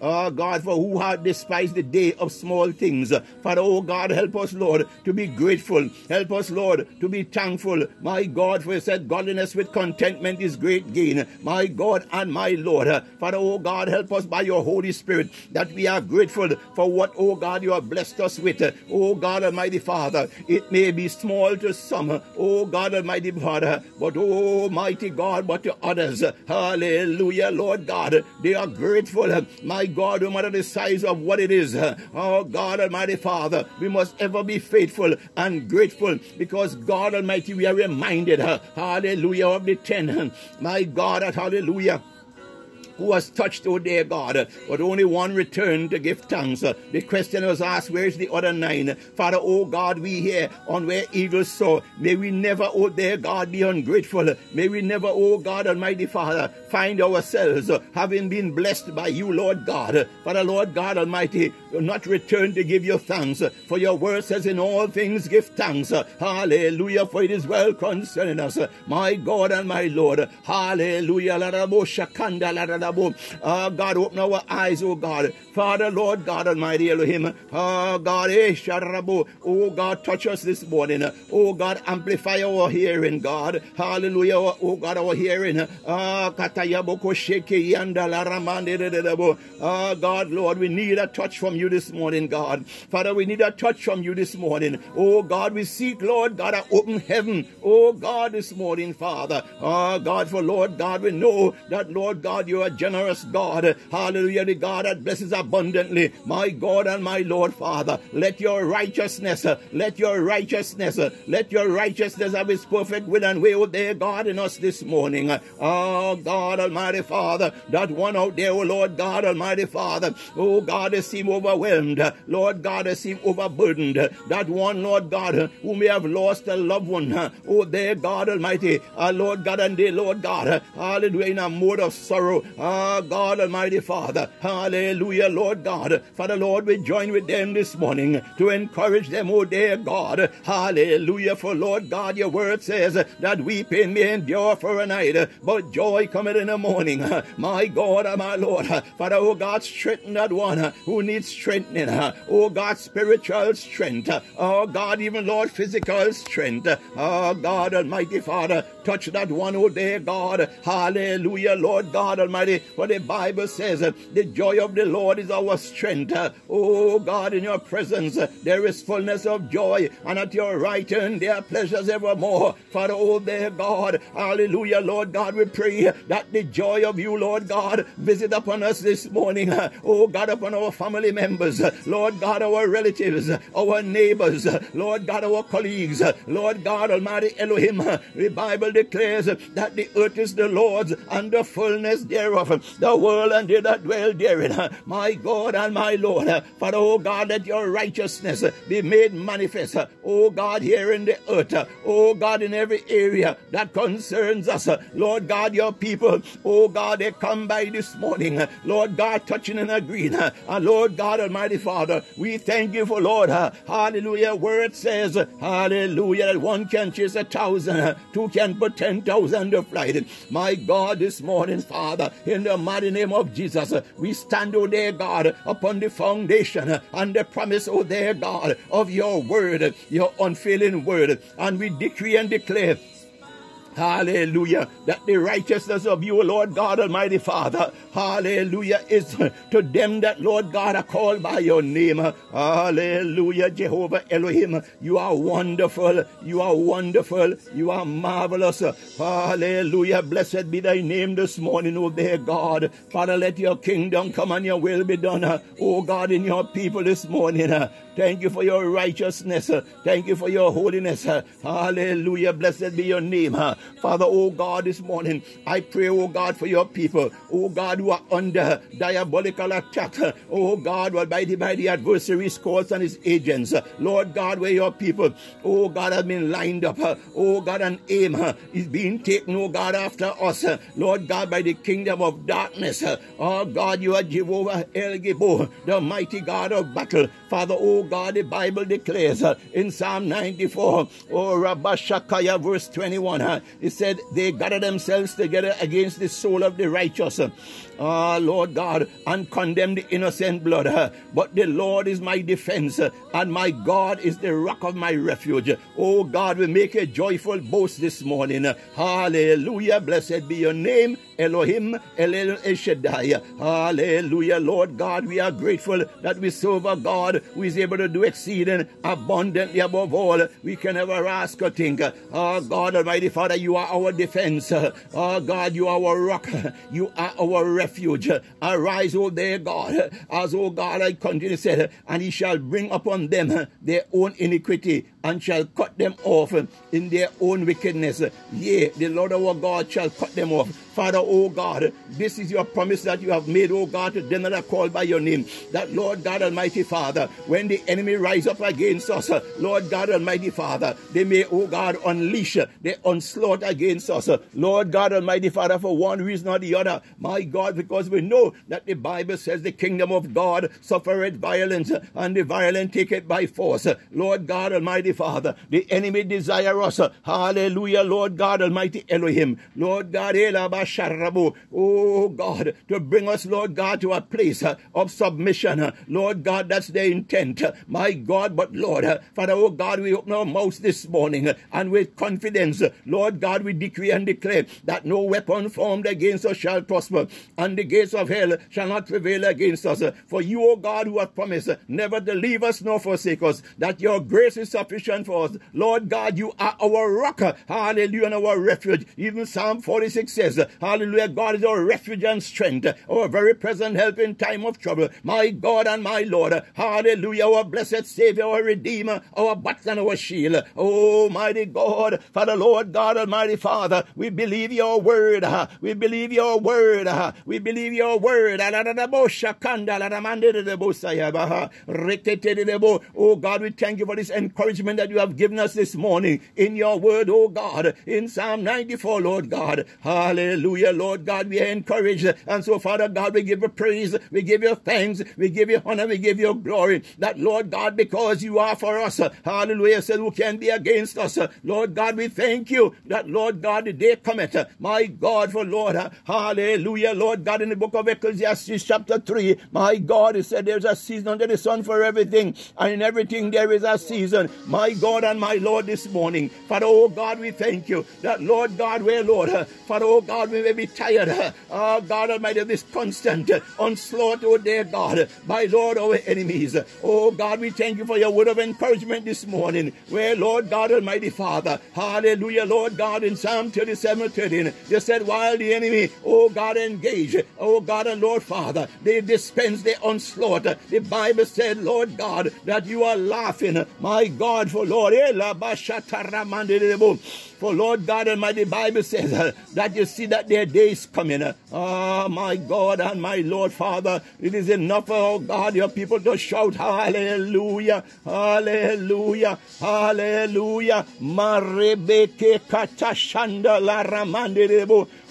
Oh God, for who hath despised the day of small things. Father, oh God, help us, Lord, to be grateful. Help us, Lord, to be thankful. My God, for you said godliness with contentment is great gain. My God and my Lord. Father, oh God, help us by your Holy Spirit that we are grateful for what, oh God, you have blessed us with. Oh God, Almighty Father, it may be small to some, oh God, Almighty Father, but oh mighty God, but to others. Hallelujah, Lord God, they are grateful. My God, no matter the size of what it is. Oh God, Almighty Father, we must ever be faithful and grateful because God Almighty, we are reminded, hallelujah, of the ten. My God, at hallelujah who was touched, oh dear God, but only one returned to give thanks. The question was asked, where's the other nine? Father, oh God, we hear on where eagles soar. May we never, oh dear God, be ungrateful. May we never, oh God, Almighty Father, find ourselves having been blessed by you, Lord God. Father, Lord God Almighty, not return to give you thanks. For your word says, in all things give thanks. Hallelujah, for it is well concerning us. My God and my Lord. Hallelujah. Oh God, open our eyes, oh God. Father, Lord God Almighty Elohim. Oh God, eh. Oh God, touch us this morning. Oh God, amplify our hearing, God. Hallelujah. Oh God, our hearing. Ah, Katayaboko Sheke Yanda la Ramande de Ah God, Lord, we need a touch from you this morning, God. Father, we need a touch from you this morning. Oh God, we seek, Lord God, an open heaven. Oh God, this morning, Father. Oh God, for Lord God, we know that, Lord God, you are generous God. Hallelujah, the God that blesses abundantly. My God and my Lord, Father, let your righteousness, let your righteousness, let your righteousness have its perfect will and way, oh God, in us this morning. Oh God, Almighty Father, that one out there, oh Lord God, Almighty Father, oh God, they seem overwhelmed. Lord God, they seem overburdened. That one, Lord God, who may have lost a loved one, oh dear God Almighty, uh, Lord God and dear Lord God, hallelujah, in a mode of sorrow. Ah, God Almighty Father, hallelujah, Lord God. Father, Lord, we join with them this morning to encourage them, oh dear God, hallelujah, for Lord God, your word says that weeping may endure for a night, but joy cometh in the morning. My God my Lord, Father, oh God, strengthen that one who needs strengthening. Oh God, spiritual strength. Oh God, even Lord, physical strength. Oh God, Almighty Father, touch that one, oh dear God. Hallelujah, Lord God Almighty. For the Bible says, uh, the joy of the Lord is our strength. Uh, oh God, in your presence uh, there is fullness of joy, and at your right hand there are pleasures evermore. Father, oh dear God, hallelujah, Lord God, we pray that the joy of you, Lord God, visit upon us this morning. Oh God, upon our family members, Lord God, our relatives, our neighbors, Lord God, our colleagues, Lord God, Almighty Elohim. The Bible declares that the earth is the Lord's and the fullness thereof, the world and they that dwell therein. My God and my Lord, Father, oh God, let your righteousness be made manifest, oh God, here in the earth, oh God, in every area that concerns us, Lord God, your people, oh God, they come by this morning, Lord God, touching and agreeing, and Lord God, Almighty Father, we thank you for Lord, hallelujah, word says, hallelujah, that one can chase a thousand, two can ten thousand to flight. My God, this morning, Father, in the mighty name of Jesus, we stand, oh dear God, upon the foundation and the promise, oh dear God, of your word, your unfailing word, and we decree and declare Hallelujah. That the righteousness of you, Lord God Almighty Father, hallelujah, is to them that, Lord God, are called by your name. Hallelujah, Jehovah Elohim. You are wonderful. You are wonderful. You are marvelous. Hallelujah. Blessed be thy name this morning, O dear God. Father, let your kingdom come and your will be done. O God, in your people this morning. Thank you for your righteousness. Thank you for your holiness. Hallelujah. Blessed be your name. Father, oh God, this morning, I pray, oh God, for your people, oh God, who are under diabolical attack, oh God, by the, by the adversary's courts and his agents. Lord God, where your people, oh God, have been lined up, oh God, and aim is being taken, oh God, after us, Lord God, by the kingdom of darkness. Oh God, you are Jehovah El Gibor, the mighty God of battle. Father, oh God, the Bible declares uh, in Psalm 94, oh Rabashakaya, verse 21, uh, it said, They gather themselves together against the soul of the righteous. Ah, Lord God, and condemn the innocent blood. But the Lord is my defense, and my God is the rock of my refuge. Oh God, we make a joyful boast this morning. Hallelujah. Blessed be your name. Elohim, El Shaddai. Hallelujah, Lord God. We are grateful that we serve a God who is able to do exceeding abundantly above all we can ever ask or think. Oh God, Almighty Father, you are our defense. Oh God, you are our rock. You are our refuge. Arise, O dear God, as O God I continue say, and he shall bring upon them their own iniquity and shall cut them off in their own wickedness. Yea, the Lord our God shall cut them off. Father, oh God, this is your promise that you have made, oh God, to them that are called by your name. That Lord God Almighty Father, when the enemy rise up against us, Lord God Almighty Father, they may, oh God, unleash the onslaught against us. Lord God Almighty Father, for one reason or the other, my God, because we know that the Bible says the kingdom of God suffereth violence, and the violent take it by force. Lord God Almighty Father, the enemy desire us. Hallelujah, Lord God Almighty Elohim. Lord God, oh God, to bring us, Lord God, to a place uh, of submission. Uh, Lord God, that's the intent. Uh, my God, but Lord, Father, oh God, we open our mouths this morning and with confidence, Lord God, we decree and declare that no weapon formed against us shall prosper, and the gates of hell shall not prevail against us. For you, O God, who have promised never to leave us nor forsake us, that your grace is sufficient for us. Lord God, you are our rock, hallelujah, and our refuge. Even Psalm 46 says, hallelujah, God is our refuge and strength, our very present help in time of trouble. My God and my Lord, hallelujah, our blessed Savior, our Redeemer, our battle and our shield. mighty God, Father, Lord God, Almighty Father, we believe your word. We believe your word. We believe your word. Oh God, we thank you for this encouragement that you have given us this morning in your word, oh God, in Psalm 94, Lord God. Hallelujah, Lord God, we are encouraged. And so, Father God, we give you praise, we give you thanks, we give you honor, we give you glory. That, Lord God, because you are for us, hallelujah, said who can be against us. Lord God, we thank you that, Lord God, the day cometh, my God, for Lord, hallelujah, Lord God, in the book of Ecclesiastes, chapter 3, my God, it said there's a season under the sun for everything, and in everything there is a season. My God and my Lord, this morning, Father, oh God, we thank you that, Lord God, where, Lord, Father, oh God, we may be tired, oh God Almighty, this constant onslaught, oh dear God, by Lord, our enemies. Oh God, we thank you for your word of encouragement this morning, where, Lord God Almighty Father, hallelujah, Lord God, in Psalm 37 13, you said, while the enemy, oh God, engage, oh God and Lord Father, they dispense the onslaught. The Bible said, Lord God, that you are laughing, my God, for Lord, eh, for Lord God Almighty, Bible says uh, that you see that their day is coming. Oh my God and my Lord Father, it is enough, oh God, your people to shout hallelujah, hallelujah, hallelujah. Marebeke katashanda la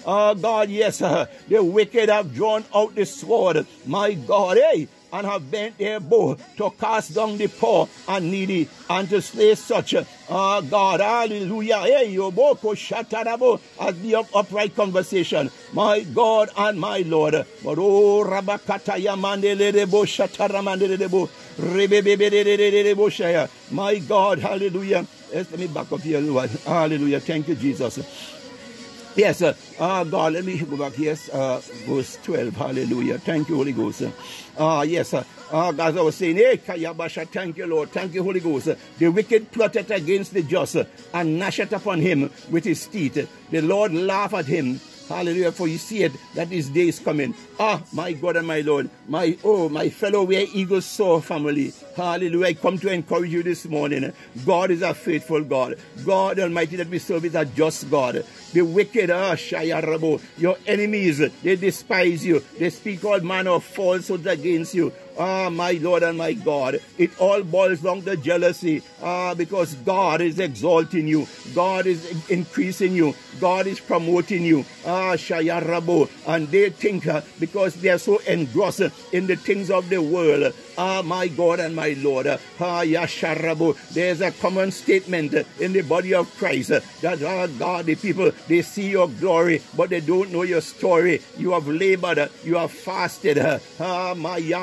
Oh God, yes, uh, the wicked have drawn out the sword. My God, hey, and have bent their bow to cast down the poor and needy and to slay such. Oh God, hallelujah. Hey, Yoboko Shatarabo, as the upright conversation. My God and my Lord. But oh, Rabakata Yamandelebo Shataramandebo, Rebebebebo Yes, uh, God, let me go back. Yes, uh, verse 12. Hallelujah. Thank you, Holy Ghost. Uh, yes, uh, as I was saying, hey, Kayabasha, thank you, Lord. Thank you, Holy Ghost. The wicked plotted against the just and gnashed upon him with his teeth. The Lord laughed at him. Hallelujah. For you see it, that this day is coming. Ah, my God and my Lord. My, oh, my fellow Where Eagles Soar family. Hallelujah. I come to encourage you this morning. God is a faithful God. God Almighty that we serve is a just God. The wicked, ah, Shayarabo, your enemies, they despise you. They speak all manner of falsehoods against you. Ah, my Lord and my God. It all boils down to jealousy. Ah, because God is exalting you. God is increasing you. God is promoting you. Ah, Shayarabo. And they think uh, because they are so engrossed in the things of the world. Ah, my God and my Lord. Ah. There's a common statement in the body of Christ that, ah, God, the people, they see your glory, but they don't know your story. You have labored. You have fasted. Ah, my. You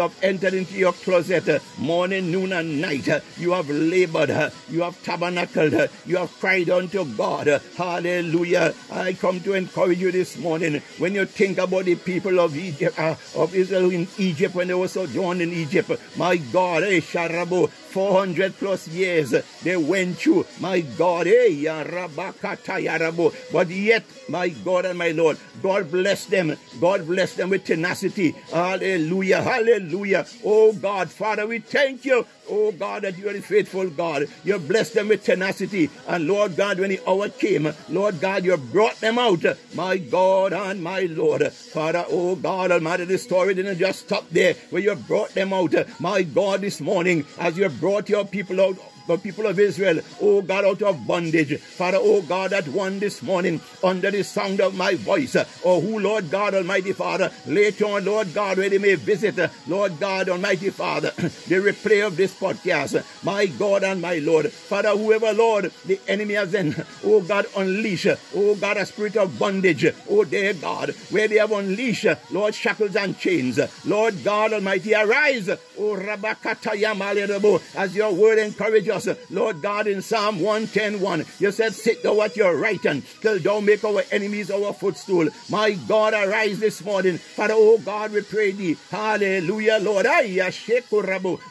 have entered into your closet morning, noon, and night. You have labored. You have tabernacled. You have cried unto God. Hallelujah. I come to encourage you this morning. When you think about the people of Egypt, uh, of Israel in Egypt, when they were sojourned in Egypt, my God, eh, Sharabo, 400 plus years they went through. My God, eh, Yarabakata Yarabo. But yet, my God and my Lord, God bless them. God bless them with tenacity. Hallelujah. Hallelujah. Oh God, Father, we thank you. Oh God, that you are a faithful God. You blessed them with tenacity. And Lord God, when the hour came, Lord God, you brought them out. My God and my Lord. Father, oh God Almighty, the story didn't just stop there where you brought them out. My God, this morning, as you brought your people out the people of Israel, oh God, out of bondage. Father, oh God, that one this morning under the sound of my voice, oh who, Lord God Almighty Father, later on, Lord God, where they may visit, Lord God Almighty Father, the replay of this podcast, my God and my Lord. Father, whoever, Lord, the enemy has then, oh God, unleash, oh God, a spirit of bondage, oh dear God, where they have unleashed, Lord, shackles and chains. Lord God Almighty, arise, oh Rabakata as your word encourages us, Lord God, in Psalm 110 You said, Sit thou at your right hand till thou make our enemies our footstool. My God, arise this morning. Father, oh God, we pray thee. Hallelujah, Lord.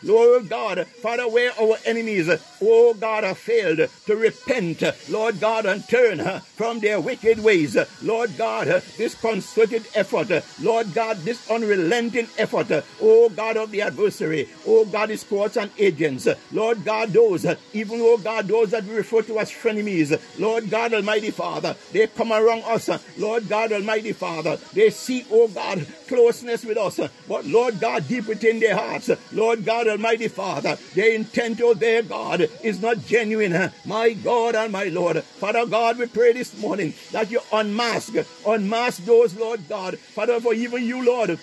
Lord God, Father, where our enemies, oh God, have failed to repent, Lord God, and turn from their wicked ways. Lord God, this concerted effort, Lord God, this unrelenting effort, oh God of the adversary, oh God, his courts and agents, Lord God, those, even oh God, those that we refer to as frenemies, Lord God Almighty Father, they come around us, Lord God Almighty Father, they seek, oh God, closeness with us, but Lord God, deep within their hearts, Lord God Almighty Father, their intent, oh their God, is not genuine. My God and my Lord, Father God, we pray this morning that you unmask, unmask those, Lord God, Father, for even you, Lord,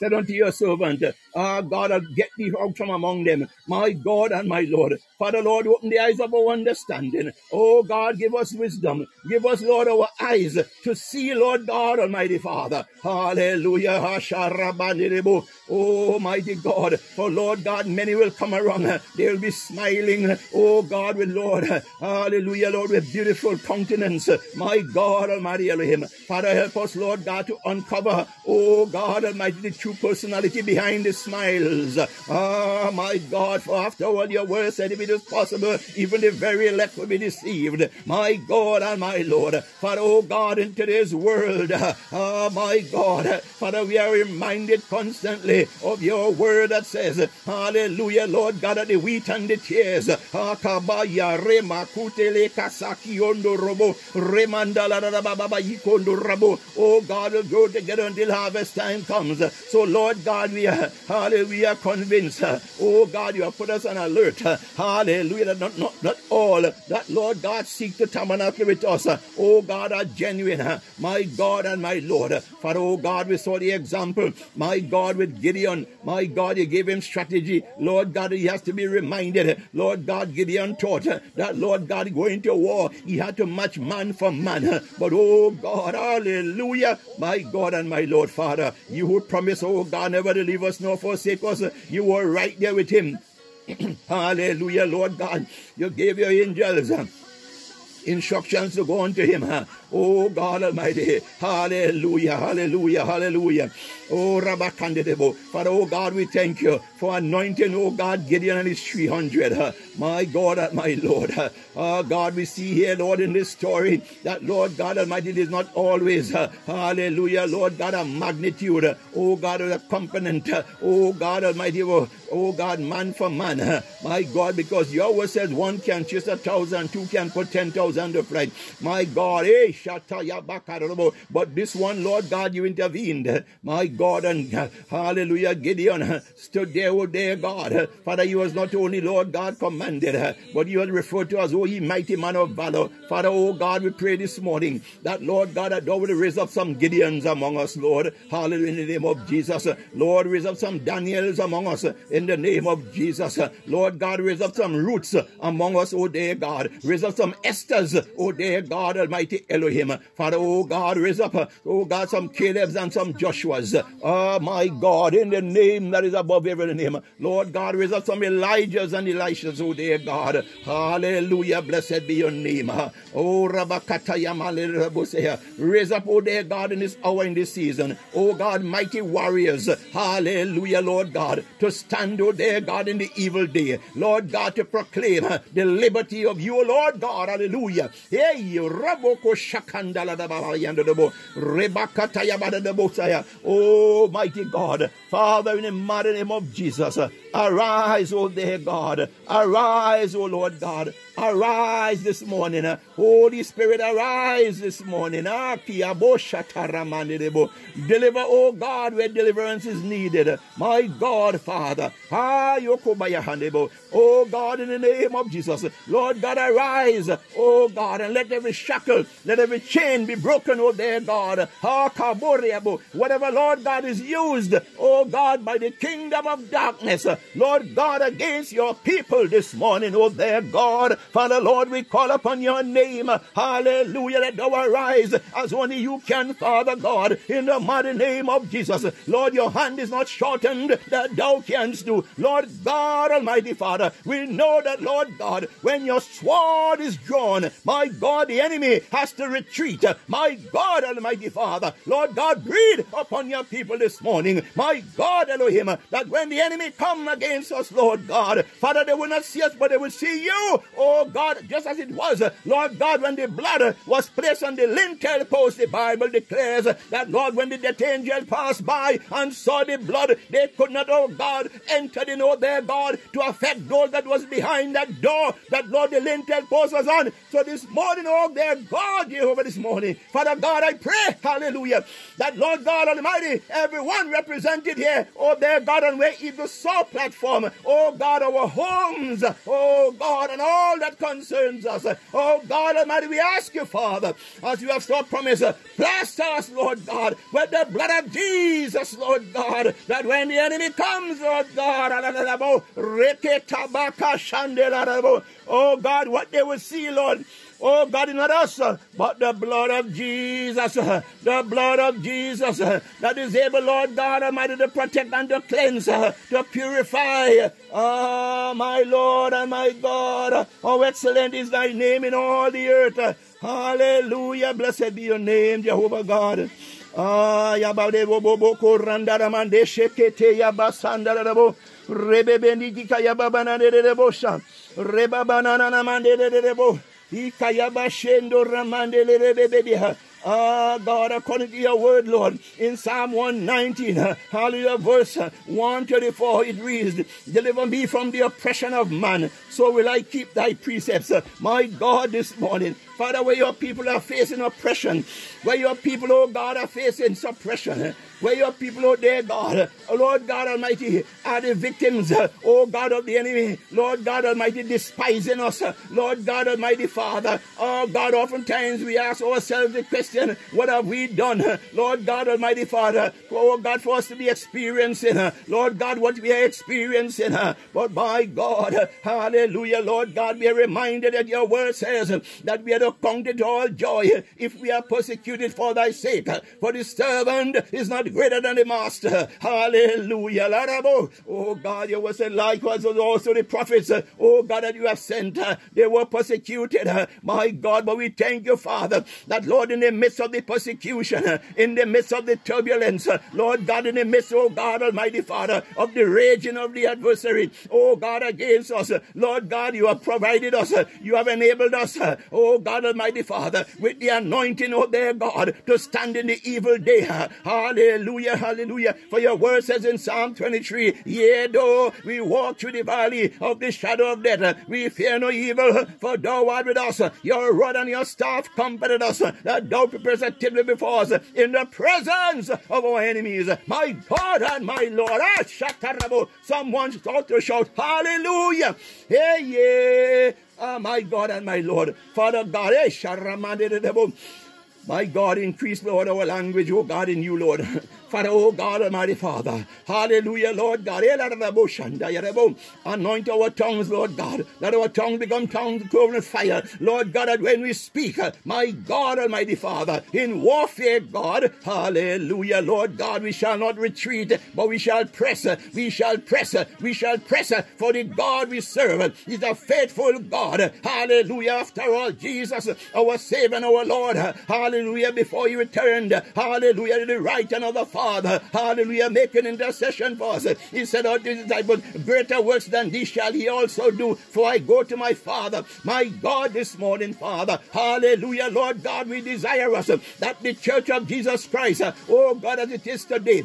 said unto your servant, Ah, God, I'll get thee out from among them. My God and my Lord. Father, Lord, open the eyes of our understanding. Oh, God, give us wisdom. Give us, Lord, our eyes to see, Lord God, Almighty Father. Hallelujah. Oh, mighty God. For, Lord God, many will come around. They'll be smiling. Oh, God, with Lord. Hallelujah, Lord, with beautiful countenance. My God, Almighty Elohim. Father, help us, Lord God, to uncover, oh, God Almighty, the true personality behind this smiles. Ah, my God, for after all your word said, if it is possible, even the very elect will be deceived. My God and my Lord, Father, oh God, in today's world, ah, my God, Father, we are reminded constantly of your word that says, Hallelujah, Lord God, of the wheat and the tares. Yikondo rabo. Oh God, will go together until harvest time comes. So Oh, Lord God, we are hallelujah convinced. Uh, oh God, you have put us on alert. Uh, hallelujah. That not, not, not all that Lord God seek to tabernacle with us. Uh, oh God, are genuine. My God and my Lord. For oh God, we saw the example. My God, with Gideon. My God, you gave him strategy. Lord God, he has to be reminded. Lord God, Gideon taught that Lord God going to war, he had to match man for man. But oh God, hallelujah. My God and my Lord, Father, you who promise, oh God, never to leave us nor forsake us, you were right there with him. hallelujah, Lord God. You gave your angels uh, instructions to go unto him. huh? Oh God Almighty. Hallelujah. Hallelujah. Hallelujah. Oh Rabakandedebo. Father, oh God, we thank you for anointing, oh God, Gideon and his 300. My God my Lord. Oh God, we see here, Lord, in this story that Lord God Almighty it is not always, uh, hallelujah, Lord God, a magnitude, uh, oh God, a component, uh, oh God Almighty, oh, oh God, man for man, uh, my God, because your word says one can chase a thousand, two can put ten thousand to flight. My God, eh. But this one, Lord God, you intervened, my God, and uh, hallelujah, Gideon uh, stood there, oh dear God, Father, you was not only Lord God commanded, uh, but you was referred to as, oh, ye mighty man of valor. Father, oh God, we pray this morning that, Lord God, that thou will raise up some Gideons among us, Lord. Hallelujah, in the name of Jesus. Lord, raise up some Daniels among us in the name of Jesus. Lord God, raise up some Ruths among us, oh dear God. Raise up some Esthers, oh dear God, Almighty Elohim. Father, oh God, raise up, oh God, some Caleb's and some Joshua's. Oh my God, in the name that is above every name. Lord God, raise up some Elijah's and Elishas, oh dear God. Hallelujah, blessed be your name. Oh, Rabakataya Malirabusea. Raise up, oh dear God, in this hour, in this season. Oh God, mighty warriors. Hallelujah, Lord God. To stand, oh dear God, in the evil day. Lord God, to proclaim the liberty of you, Lord God. Hallelujah. Hey, Raboko Oh, mighty God. Father, in the mighty name of Jesus. Arise, O dear God. Arise, O Lord God. Arise this morning. Holy Spirit, arise this morning. Ah. Deliver, O God, where deliverance is needed. My God, Father. Ah. Oh God, in the name of Jesus. Lord God, arise. Oh God, and let every shackle, let every chain be broken, oh dear God. Whatever, Lord God, is used, oh God, by the kingdom of darkness. Lord God, against your people this morning, oh dear God. Father, Lord, we call upon your name. Hallelujah. Let thou arise as only you can, Father God, in the mighty name of Jesus. Lord, your hand is not shortened that thou canst do. Lord God, Almighty Father, we know that, Lord God, when your sword is drawn, my God, the enemy has to retreat. My God, Almighty Father, Lord God, breathe upon your people this morning. My God, Elohim, that when the enemy come against us, Lord God, Father, they will not see us, but they will see you. Oh God, just as it was, Lord God, when the blood was placed on the lintel post, the Bible declares that, Lord, when the death angel passed by and saw the blood, they could not, oh God, enter in, oh their God, to affect those that was behind that door that, Lord, the lintel post was on. So this morning, oh their God, Jehovah, this morning, Father God, I pray, hallelujah, that, Lord God Almighty, everyone represented here, oh their God, on where Eagles Soar platform, oh God, our homes, oh God, and all that concerns us, oh God Almighty, we ask you, Father, as you have so promised, plaster us, Lord God, with the blood of Jesus, Lord God, that when the enemy comes, Lord God, oh God, what they will see, Lord, Oh God, not us, but the blood of Jesus, the blood of Jesus that is able, Lord God Almighty, to protect and to cleanse, to purify. Ah, my Lord and my God, how excellent is thy name in all the earth. Hallelujah, blessed be your name, Jehovah God. Ah, yabade mande de. Ah, God, according to your word, Lord, in Psalm 119, uh, hallelujah, verse uh, 134, it reads, Deliver me from the oppression of man, so will I keep thy precepts. My God, this morning, Father, where your people are facing oppression, where your people, oh God, are facing suppression, where your people, oh dear God, oh Lord God Almighty, are the victims, oh God of the enemy, Lord God Almighty, despising us, Lord God Almighty Father, oh God, oftentimes we ask ourselves the question, what have we done, Lord God Almighty Father, oh God, for us to be experiencing, Lord God, what we are experiencing. But by God, hallelujah, Lord God, we are reminded that your word says that we are to count it all joy if we are persecuted for thy sake. For the servant is not greater than the master. Hallelujah. Oh God, you were said likewise also the prophets, oh God, that you have sent. Uh, they were persecuted. Uh, my God, but we thank you, Father, that Lord, in the midst of the persecution, uh, in the midst of the turbulence, Lord God, in the midst, oh God, Almighty Father, of the raging of the adversary, oh God, against us, Lord God, you have provided us, you have enabled us, oh God, Almighty Father, with the anointing, oh their God, to stand in the evil day. Hallelujah, hallelujah. Hallelujah. For your word says in Psalm 23, yea, though we walk through the valley of the shadow of death, we fear no evil, for thou art with us. Your rod and your staff comforted us, that thou preparest a before us in the presence of our enemies. My God and my Lord. Ah, shatarabo. Someone ought to shout, Hallelujah. Hey, yeah. Ah, my God and my Lord. Father God, eh. My God, increase, Lord, our language, oh God, in you, Lord. Father, oh God, Almighty Father. Hallelujah, Lord God. Eh, Anoint our tongues, Lord God. Let our tongues become tongues cloven with fire. Lord God, that when we speak, my God, Almighty Father, in warfare, God, hallelujah, Lord God, we shall not retreat, but we shall press, we shall press, we shall press, for the God we serve is a faithful God. Hallelujah. After all, Jesus, our Savior and our Lord, hallelujah, before he returned, hallelujah, to the right and of the Father, hallelujah, make an intercession for us. He said, Oh, this disciples, greater works than these shall he also do, for I go to my Father. My God, this morning, Father, hallelujah, Lord God, we desire us that the church of Jesus Christ, oh God, as it is today,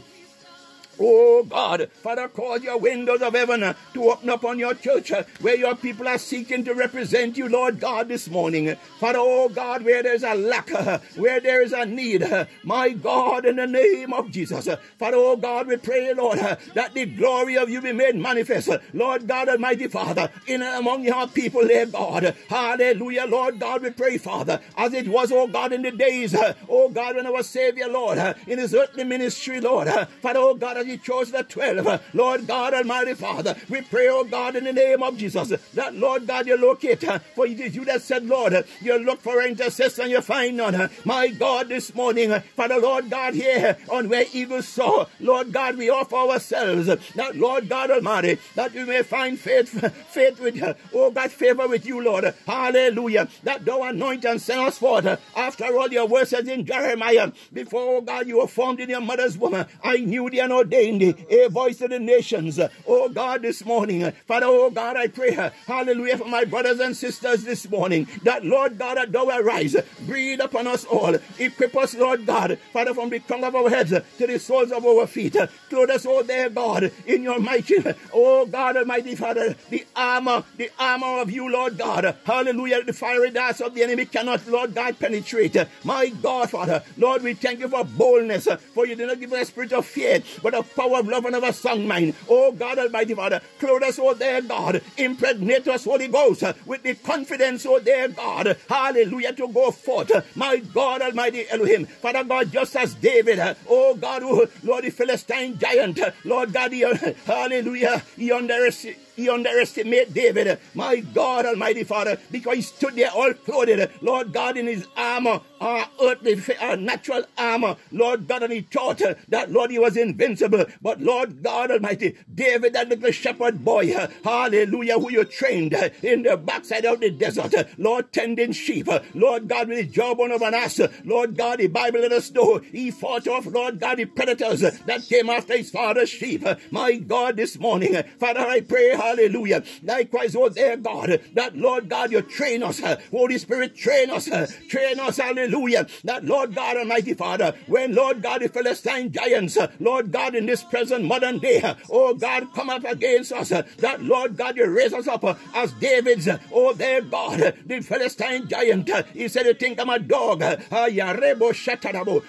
Oh God, Father, cause your windows of heaven to open up on your church where your people are seeking to represent you, Lord God, this morning. Father, oh God, where there's a lack, where there is a need, my God, in the name of Jesus. Father, oh God, we pray, Lord, that the glory of you be made manifest, Lord God, Almighty Father, in and among your people, dear God. Hallelujah, Lord God, we pray, Father, as it was, oh God, in the days, oh God, when our Savior, Lord, in his earthly ministry, Lord, Father, oh God, he chose the 12. Lord God Almighty Father, we pray, oh God, in the name of Jesus, that Lord God, you locate, for it is you that said, Lord, you look for intercessors and you find none. My God, this morning, Father, Lord God, here on where Eagles Soar, Lord God, we offer ourselves, that Lord God Almighty, that we may find faith, faith with, you, oh God, favor with you, Lord. Hallelujah. That thou anoint and send us forth. After all, your says in Jeremiah, before, oh God, you were formed in your mother's womb, I knew thee and ordained thee, a voice of the nations. Oh God, this morning, Father, oh God, I pray, hallelujah, for my brothers and sisters this morning, that Lord God, that thou arise, breathe upon us all, equip us, Lord God, Father, from the crown of our heads to the soles of our feet, clothe us, oh there, God, in your mighty, oh God, Almighty Father, the armor, the armor of you, Lord God, hallelujah, the fiery darts of the enemy cannot, Lord God, penetrate. My God, Father, Lord, we thank you for boldness, for you did not give us a spirit of fear, but of power of love and of a song mind. Oh God Almighty Father, clothe us, oh dear God, impregnate us, Holy Ghost, with the confidence, oh dear God, hallelujah, to go forth. My God Almighty Elohim, Father God, just as David, oh God, oh, Lord, the Philistine giant, Lord God, he, hallelujah, he underestimated he underestimated David, my God Almighty Father, because he stood there all clothed, Lord God, in his armor, our earthly, our natural armor, Lord God, and he thought that, Lord, he was invincible. But Lord God Almighty, David, that little shepherd boy, uh, hallelujah, who you trained uh, in the backside of the desert, uh, Lord, tending sheep, Lord God, with his jawbone of an ass, Lord God, the Bible let us know he fought off, Lord God, the predators that came after his father's sheep. My God, this morning, Father, I pray, hallelujah, likewise, oh, there, God, that Lord God, you train us, Holy Spirit, train us, train us, hallelujah, that Lord God Almighty Father, when Lord God, the Philistine giants, Lord God, in this present modern day, oh God, come up against us, that Lord God, you raise us up as David's, oh there, God, the Philistine giant, he said, you think I'm a dog, ah,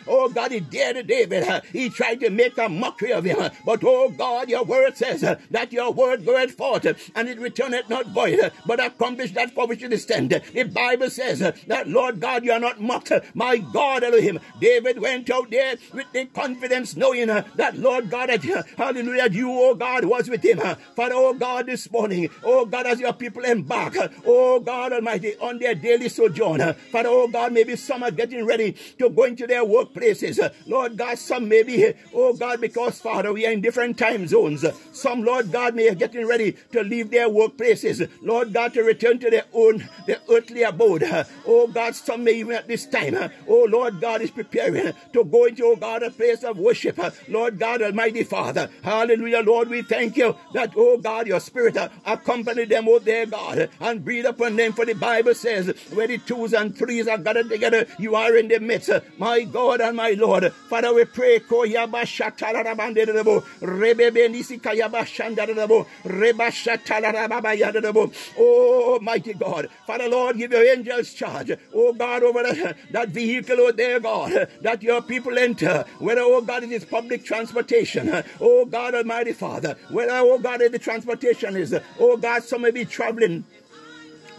oh God, he dared David, he tried to make a mockery of him, but oh God, your word says that your word goeth forth, and it returneth not void, but accomplish that for which it is sent. The Bible says that, Lord God, you are not mocked. My God, Elohim. David went out there with the confidence knowing uh, that, Lord God, that, uh, hallelujah, you, oh God, was with him. Father, oh God, this morning, oh God, as your people embark, oh God Almighty, on their daily sojourn, Father, oh God, maybe some are getting ready to go into their workplaces. Lord God, some may be, oh God, because, Father, we are in different time zones. Some, Lord God, may are getting ready to leave their workplaces. Lord God, to return to their own, their earthly abode. Oh God, some may even at this time, oh Lord God is preparing to go into, oh God, a place of worship. Lord God, Almighty Father. Hallelujah, Lord, we thank you that, oh God, your spirit uh, accompany them, oh dear God, and breathe upon them. For the Bible says, where the twos and threes are gathered together, you are in the midst. My God and my Lord. Father, we pray, Oh, mighty God. Father, Lord, give your angels charge. Oh, God, over the, that vehicle, oh, there, God, that your people enter. Whether, oh, God, it is public transportation. Oh, God, Almighty Father. Whether, oh, God, the transportation is, oh, God, some may be traveling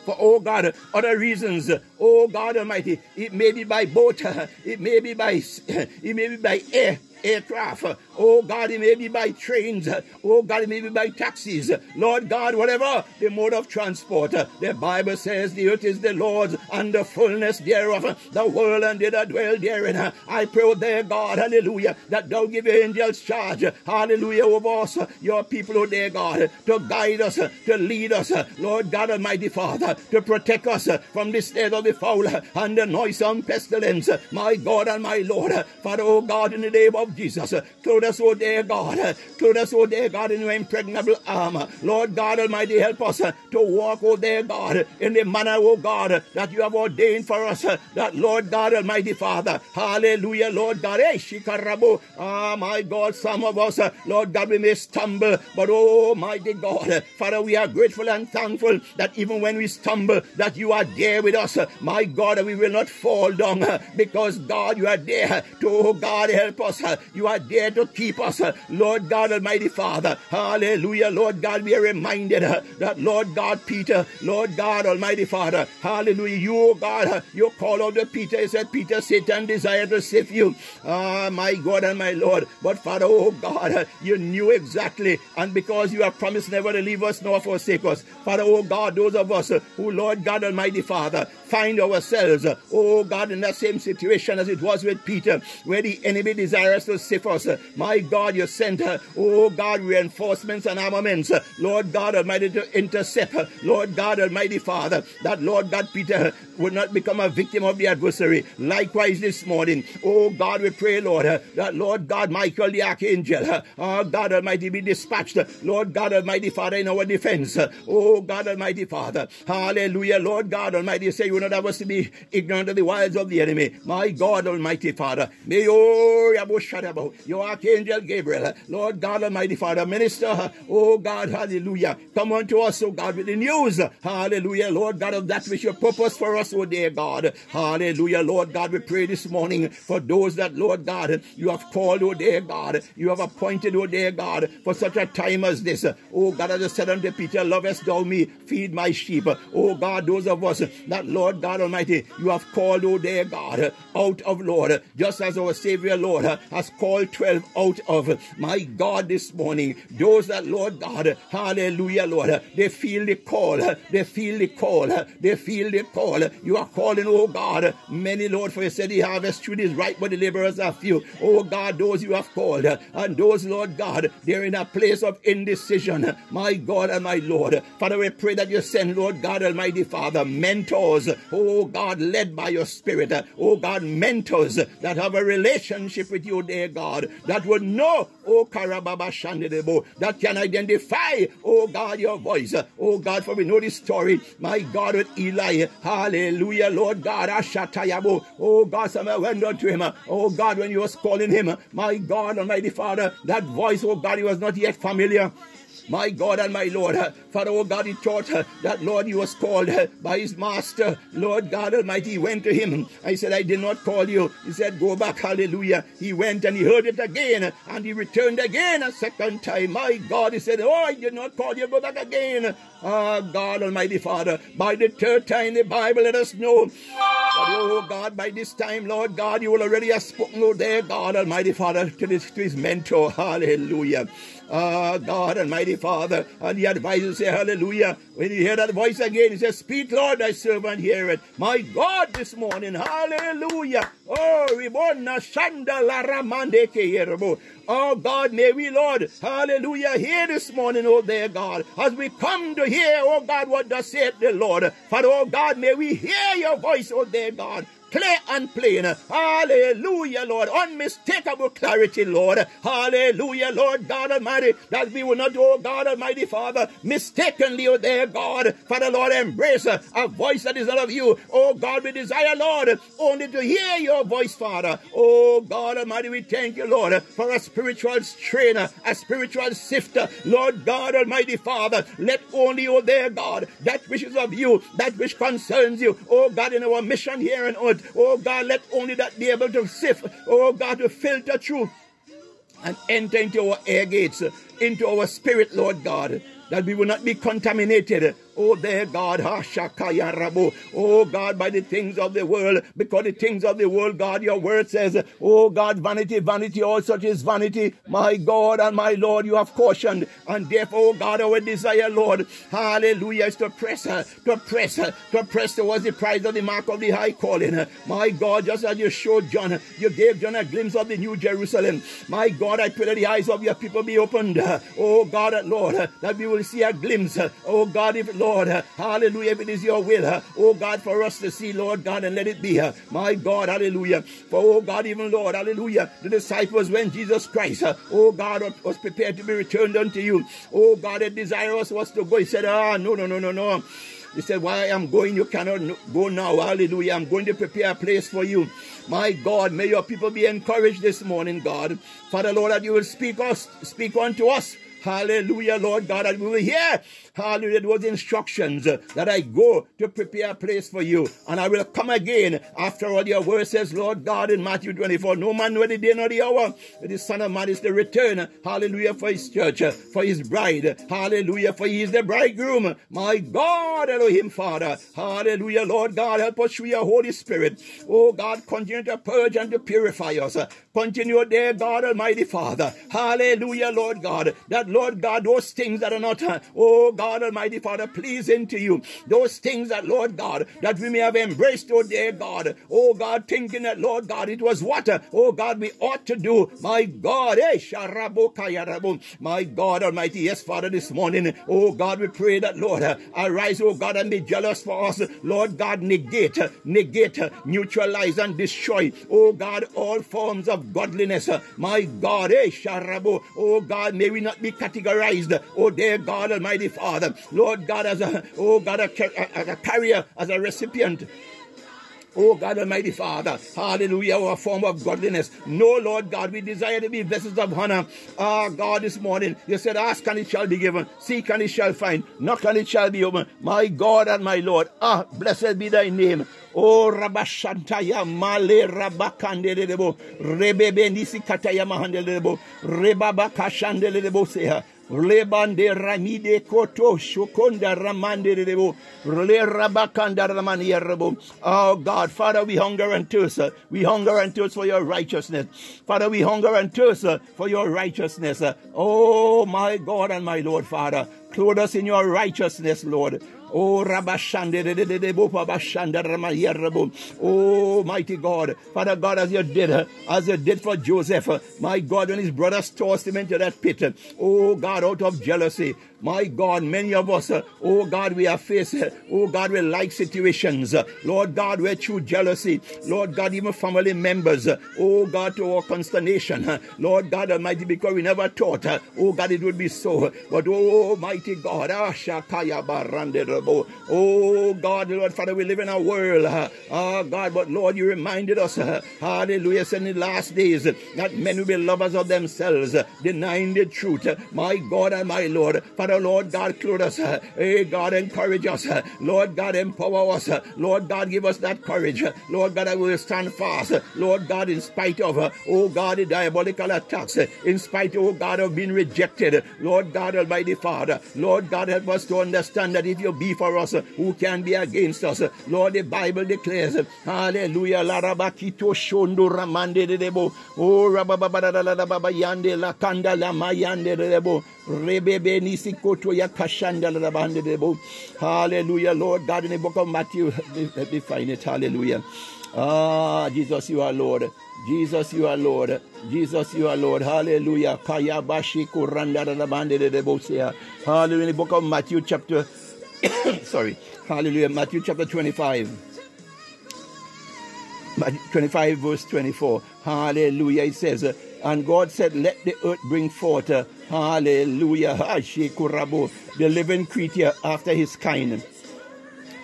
for oh God, other reasons. Oh God Almighty, it may be by boat, it may be by it may be by air, aircraft. Oh God, it may be by trains. Oh God, it may be by taxis. Lord God, whatever the mode of transport. The Bible says the earth is the Lord's and the fullness thereof, the world and they that dwell therein. I pray, there, God, hallelujah, that thou give your angels charge, hallelujah, over us, your people, oh there, God, to guide us, to lead us, Lord God Almighty Father, to protect us from the state of the foul and the noisome pestilence. My God and my Lord, Father, oh God, in the name of Jesus, clothe us, oh dear God, clothe us, oh dear God, in your impregnable armor. Lord God Almighty, help us to walk, oh dear God, in the manner, oh God, that you have ordained for us. That Lord God Almighty Father, hallelujah, Lord God, eh, shikarabo. Ah, my God, some of us, Lord God, we may stumble, but oh, mighty God, Father, we are grateful and thankful that even when we stumble, that you are there with us. My God, we will not fall down because God, you are there to, oh God, help us. You are there to keep us. Uh, Lord God Almighty Father. Hallelujah. Lord God, we are reminded uh, that Lord God Peter, Lord God Almighty Father. Hallelujah. You, God, uh, you call out to Peter. You said, Peter, Satan desired to sift you. Ah, my God and my Lord. But Father, oh God, you knew exactly. And because you have promised never to leave us nor forsake us. Father, oh God, those of us who, Lord God Almighty Father, find ourselves, oh God, in that same situation as it was with Peter, where the enemy desires My God, you sent, her, oh God, reinforcements and armaments, Lord God Almighty, to intercept, her. Lord God Almighty Father, that Lord God Peter would not become a victim of the adversary. Likewise, this morning, oh God, we pray, Lord, that Lord God Michael the archangel, oh God Almighty, be dispatched, Lord God Almighty Father, in our defense. Oh God Almighty Father, hallelujah, Lord God Almighty, say you will not have us to be ignorant of the wiles of the enemy. My God Almighty Father, may oh, your, your archangel Gabriel, Lord God Almighty Father, minister, oh God, hallelujah, come unto us, oh God, with the news, hallelujah, Lord God, of that which you purpose for us, oh dear God, hallelujah, Lord God, we pray this morning for those that, Lord God, you have called, oh dear God, you have appointed, oh dear God, for such a time as this, oh God, as I said unto Peter, lovest thou me, feed my sheep, oh God, those of us that, Lord God Almighty, you have called, oh dear God, out of, Lord, just as our Savior, Lord, has called 12 out of, my God, this morning, those that, Lord God, hallelujah, Lord, they feel the call, they feel the call, they feel the call, you are calling, oh God, many, Lord, for you said the harvest truth is right, but the laborers are few, oh God, those you have called, and those, Lord God, they're in a place of indecision, my God and my Lord, Father, we pray that you send, Lord God Almighty Father, mentors, oh God, led by your Spirit, oh God, mentors that have a relationship with you, God, that would know, oh Karababa Shandedebo, that can identify, oh God, your voice, oh God, for we know this story, my God, with Eli, hallelujah, Lord God, Ashatayabo, oh God, Samuel went unto him, oh God, when you was calling him, my God, Almighty Father, that voice, oh God, he was not yet familiar my God and my Lord. Father, oh God, he taught that, Lord, he was called by his master. Lord God Almighty, he went to him. I said, I did not call you. He said, go back, hallelujah. He went and he heard it again and he returned again a second time. My God, he said, oh, I did not call you, go back again. Ah, God Almighty Father, by the third time the Bible let us know that, oh God, by this time, Lord God, you will already have spoken, oh there, God Almighty Father, to, this, to his mentor. Hallelujah. Ah, God and mighty Father. And he advises, say, Hallelujah. When you hear that voice again, he says, Speak, Lord, thy servant hear it. My God, this morning, hallelujah. Oh, Ribona Shanda Laramande Keyerbo. Oh God, may we, Lord, hallelujah, hear this morning, oh dear God, as we come to hear, oh God, what does say the Lord. Father, oh God, may we hear your voice, oh dear God clear and plain. Hallelujah, Lord. Unmistakable clarity, Lord. Hallelujah, Lord God Almighty. That we will not, oh God Almighty Father, mistakenly, oh there, God, Father Lord, embrace a voice that is not of you. Oh God, we desire, Lord, only to hear your voice, Father. Oh God Almighty, we thank you, Lord, for a spiritual strainer, a spiritual sifter. Lord God Almighty Father, let only, oh there, God, that which is of you, that which concerns you, oh God, in our mission here and on earth, Oh God, let only that be able to sift, oh God, to filter through and enter into our air gates, into our spirit, Lord God, that we will not be contaminated Oh, there, God, Hashakaya Rabu. Oh, God, by the things of the world, because the things of the world, God, your word says, Oh, God, vanity, vanity, all such is vanity. My God and my Lord, you have cautioned. And therefore, oh, God, our desire, Lord, hallelujah, is to press, her, to press, her, to press towards the prize of the mark of the high calling. My God, just as you showed John, you gave John a glimpse of the new Jerusalem. My God, I pray that the eyes of your people be opened. Oh, God, Lord, that we will see a glimpse. Oh, God, if Lord, Lord. Hallelujah. If it is your will, oh God, for us to see, Lord God, and let it be. My God, hallelujah. For, oh God, even Lord, hallelujah. The disciples, when Jesus Christ, oh God, was prepared to be returned unto you. Oh God, the desire was to go. He said, ah, no, no, no, no, no. He said, Why I'm going, you cannot go now. Hallelujah. I'm going to prepare a place for you. My God, may your people be encouraged this morning, God. Father, Lord, that you will speak us, speak unto us. Hallelujah, Lord God, that we will hear Hallelujah. Those instructions uh, that I go to prepare a place for you. And I will come again after all your word says, Lord God, in Matthew 24. No man know the day nor the hour. The Son of Man is the return. Hallelujah for his church, uh, for his bride. Hallelujah for he is the bridegroom. My God, Elohim Father. Hallelujah, Lord God, help us through your Holy Spirit. Oh God, continue to purge and to purify us. Continue, dear God Almighty Father. Hallelujah, Lord God. That, Lord God, those things that are not, uh, oh God, God Almighty Father, pleasing to you. Those things that, Lord God, that we may have embraced, oh dear God. Oh God, thinking that, Lord God, it was what, oh God, we ought to do. My God, eh, my God Almighty, yes, Father, this morning, oh God, we pray that, Lord, arise, oh God, and be jealous for us. Lord God, negate, negate, neutralize, and destroy, oh God, all forms of godliness. My God, eh, oh God, may we not be categorized, oh dear God Almighty Father. Father. Lord God, as a, oh God, a, as a carrier, as a recipient. Oh God Almighty Father, hallelujah, our form of godliness. No, Lord God, we desire to be vessels of honor. Ah, oh, God, this morning, you said, ask and it shall be given, seek and it shall find, knock and it shall be opened. My God and my Lord, ah, blessed be thy name. Oh, Rabashantaya Male Rabakandelebo, Rebebe Nisi Kataya Mahandelebo, Rebaba Kashandelebo Seha. Lebande ramide koto shokonda ramande rebo le rabakanda ramani rebo. Oh God, Father, we hunger and thirst. We hunger and thirst for your righteousness. Father, we hunger and thirst for your righteousness. Oh my God and my Lord, Father, clothe us in your righteousness, Lord. Oh, Rabashande, Oh, mighty God. Father God, as you did, as you did for Joseph, my God, when his brothers tossed him into that pit, oh God, out of jealousy, my God, many of us, uh, oh God, we are faced, uh, oh God, we like situations. Lord God, we're true jealousy. Lord God, even family members, uh, oh God, to our consternation. Lord God Almighty, because we never thought, oh God, it would be so. But oh mighty God, ah, oh God, Lord Father, we live in a world, oh God, but Lord, you reminded us, hallelujah, in the last days, that men will be lovers of themselves, denying the truth. My God and my Lord, Father, Lord God, clothe us. Hey, God, encourage us. Lord God, empower us. Lord God, give us that courage. Lord God, I will stand fast. Lord God, in spite of, oh God, the diabolical attacks, in spite, oh God, of being rejected. Lord God, Almighty Father, Lord God, help us to understand that if you be for us, who can be against us? Lord, the Bible declares, Hallelujah, Oh Rebebe Nisi Hallelujah, Lord God, in the book of Matthew, let me find it. Hallelujah. Ah, Jesus, you are Lord. Jesus, you are Lord. Jesus, you are Lord. Hallelujah. Kayabashi kuranda Hallelujah. In the book of Matthew, chapter, sorry, hallelujah, Matthew chapter 25. 25 verse 24 hallelujah it says and God said, Let the earth bring forth, uh, hallelujah, the living creature after his kind,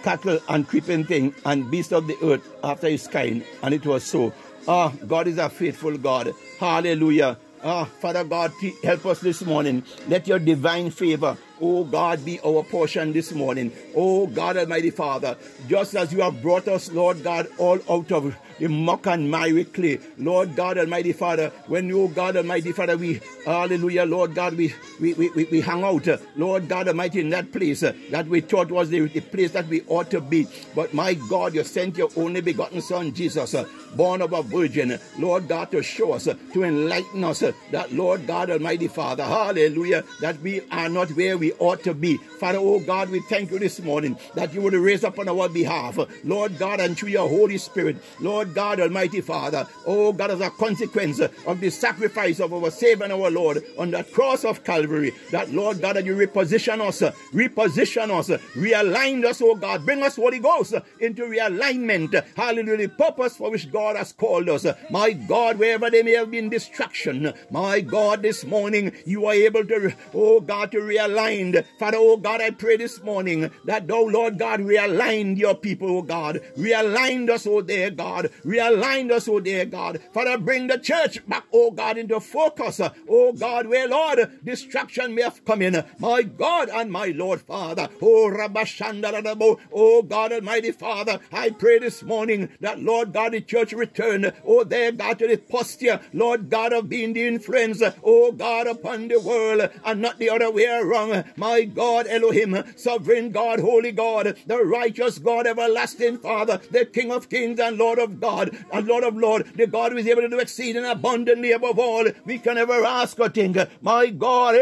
cattle and creeping thing, and beast of the earth after his kind. And it was so. Ah, God is a faithful God. Hallelujah. Ah, Father God, help us this morning. Let your divine favor, oh God, be our portion this morning. Oh God, Almighty Father, just as you have brought us, Lord God, all out of the muck and my clay. Lord God Almighty Father, when you, God Almighty Father, we, hallelujah, Lord God, we, we, we, we, hang out, Lord God Almighty, in that place uh, that we thought was the, the place that we ought to be. But my God, you sent your only begotten Son, Jesus, uh, born of a virgin, Lord God, to show us, uh, to enlighten us, that Lord God Almighty Father, hallelujah, that we are not where we ought to be. Father, oh God, we thank you this morning that you would raise up on our behalf, Lord God, and through your Holy Spirit, Lord God Almighty Father. Oh God, as a consequence of the sacrifice of our Savior and our Lord on that cross of Calvary, that Lord God, that you reposition us, reposition us, realign us, oh God, bring us Holy Ghost into realignment. Hallelujah, the purpose for which God has called us. My God, wherever there may have been distraction, my God, this morning you are able to, oh God, to realign. Father, oh God, I pray this morning that thou, Lord God, realigned your people, oh God, realigned us, oh dear God, Realign us, oh dear God. Father, bring the church back, oh God, into focus. Oh God, where Lord, distraction may have come in. My God and my Lord Father. Oh Rabashandarabo. Oh God Almighty Father. I pray this morning that Lord God, the church return. Oh there, God, to the posture, Lord God, of being the influence, oh God, upon the world and not the other way around. My God, Elohim, sovereign God, holy God, the righteous God, everlasting Father, the King of kings and Lord of God, a Lord of Lord, the God who is able to do and abundantly above all we can ever ask or think. My God,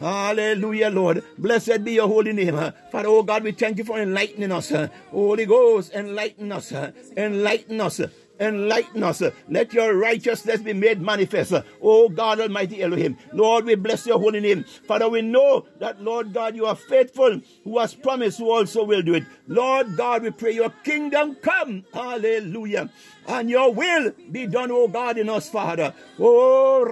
Hallelujah, Lord. Blessed be your holy name. Father, oh God, we thank you for enlightening us. Holy Ghost, enlighten us. Enlighten us. Enlighten us. Let your righteousness be made manifest. Oh God Almighty Elohim. Lord, we bless your holy name. Father, we know that, Lord God, you are faithful. Who has promised, who also will do it. Lord God, we pray your kingdom come. Hallelujah. And your will be done, oh God, in us, Father. Oh,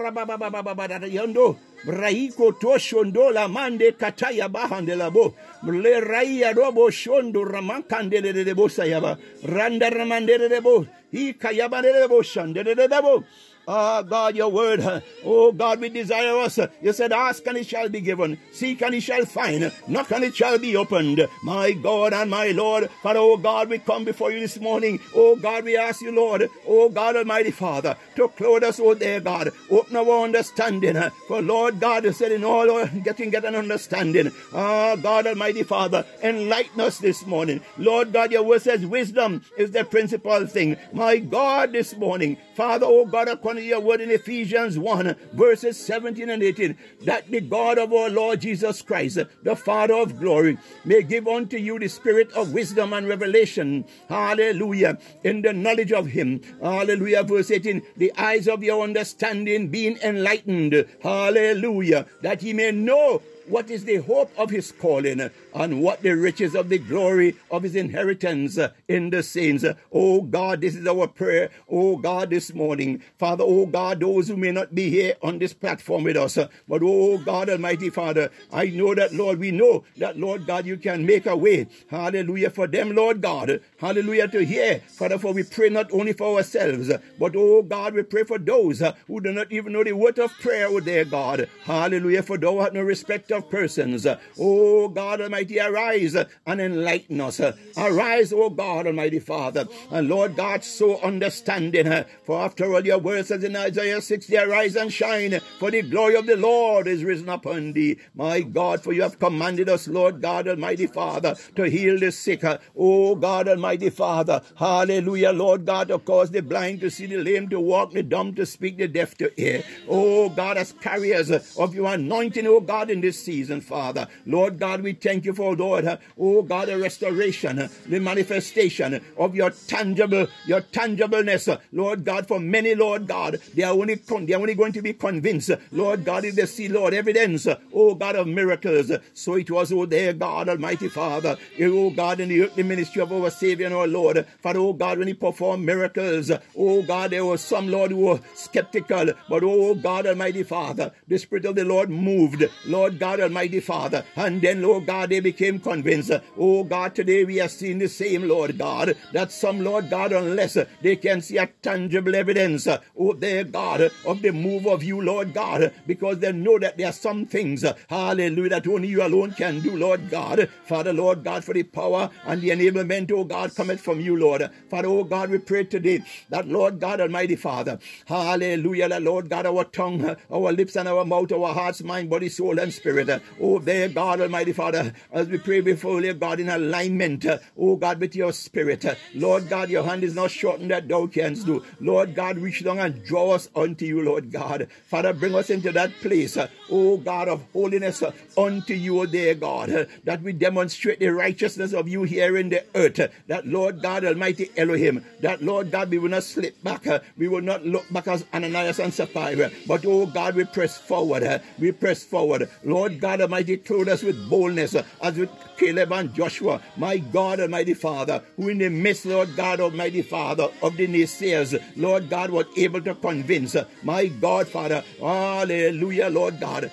raiko toshondo la mande kataya bahande labo. Le raia robo shondo ramankandelelebo sayaba randa ramandelelebo ikayabalelebo shandelelebo Ah, God, your word. Oh, God, we desire us. You said, ask and it shall be given. Seek and it shall find. Knock and it shall be opened. My God and my Lord. Father, oh God, we come before you this morning. Oh God, we ask you, Lord. Oh God, Almighty Father, to clothe us, oh dear God. Open our understanding. For Lord God, you said in all our getting, get an understanding. Ah, God, Almighty Father, enlighten us this morning. Lord God, your word says wisdom is the principal thing. My God, this morning, Father, oh God, according your word in Ephesians 1, verses 17 and 18, that the God of our Lord Jesus Christ, the Father of glory, may give unto you the spirit of wisdom and revelation. Hallelujah. In the knowledge of him. Hallelujah. Verse 18, the eyes of your understanding being enlightened. Hallelujah. That ye may know what is the hope of his calling uh, and what the riches of the glory of his inheritance uh, in the saints. Uh, oh God, this is our prayer. Oh God, this morning. Father, oh God, those who may not be here on this platform with us, but oh God, Almighty Father, I know that, Lord, we know that, Lord God, you can make a way. Hallelujah for them, Lord God. Hallelujah to hear. Father, for we pray not only for ourselves, but oh God, we pray for those who do not even know the word of prayer, oh dear God. Hallelujah, for thou art no respect of persons. Oh God Almighty, arise and enlighten us. Arise, oh God Almighty Father. And Lord God, so understanding. For after all, your word says in Isaiah 60, arise and shine, for the glory of the Lord is risen upon thee. My God, for you have commanded us, Lord God Almighty Father, to heal the sick. Oh God Almighty Father. Hallelujah, Lord God, to cause the blind to see, the lame to walk, the dumb to speak, the deaf to hear. Oh God, as carriers of your anointing, oh God, in this season, Father. Lord God, we thank you for, Lord, oh God, the restoration, the manifestation of your tangible, your tangibleness, Lord God, for many, Lord God, they are only, con- they are only going to be convinced, Lord God, if they see, Lord, evidence, oh God, of miracles. So it was, oh dear God, Almighty Father, eh, oh God, in the earthly ministry of our Savior and our Lord, Father, oh God, when He performed miracles, oh God, there were some, Lord, who were skeptical, but oh God, Almighty Father, the Spirit of the Lord moved, Lord God, Almighty Father, and then, Lord God, they became convinced, oh God, today we are seeing the same, Lord God, that some, Lord God, unless they can see a tangible evidence, oh their God, of the move of you, Lord God, because they know that there are some things, hallelujah, that only you alone can do, Lord God. Father, Lord God, for the power and the enablement, oh God, cometh from you, Lord. Father, oh God, we pray today that, Lord God, Almighty Father, hallelujah, that, Lord God, our tongue, our lips and our mouth, our hearts, mind, body, soul, and spirit, oh there, God, Almighty Father, as we pray before you, God, in alignment, oh God, with your spirit. Lord God, your hand is not shortened that thou canst do. Lord God, reach down and draw us unto you, Lord God. Father, bring us into that place, oh God, of holiness unto you, oh dear God, that we demonstrate the righteousness of you here in the earth. That, Lord God, Almighty Elohim, that, Lord God, we will not slip back. We will not look back as Ananias and Sapphira, but, oh God, we press forward. We press forward. Lord God Almighty, told us with boldness as with Caleb and Joshua. My God Almighty Father, who in the midst, Lord God Almighty Father, of the naysayers, Lord God, was able to convince. My God, Father, hallelujah, Lord God.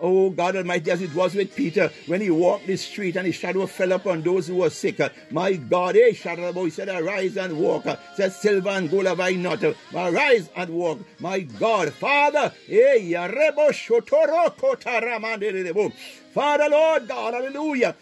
Oh God Almighty, as it was with Peter when he walked the street and his shadow fell upon those who were sick. My God, eh, he said, Arise and walk. Said, Silver and gold have I not. Arise and walk. My God, Father, eh, Yarebo Shotoro. Father, Lord God, hallelujah.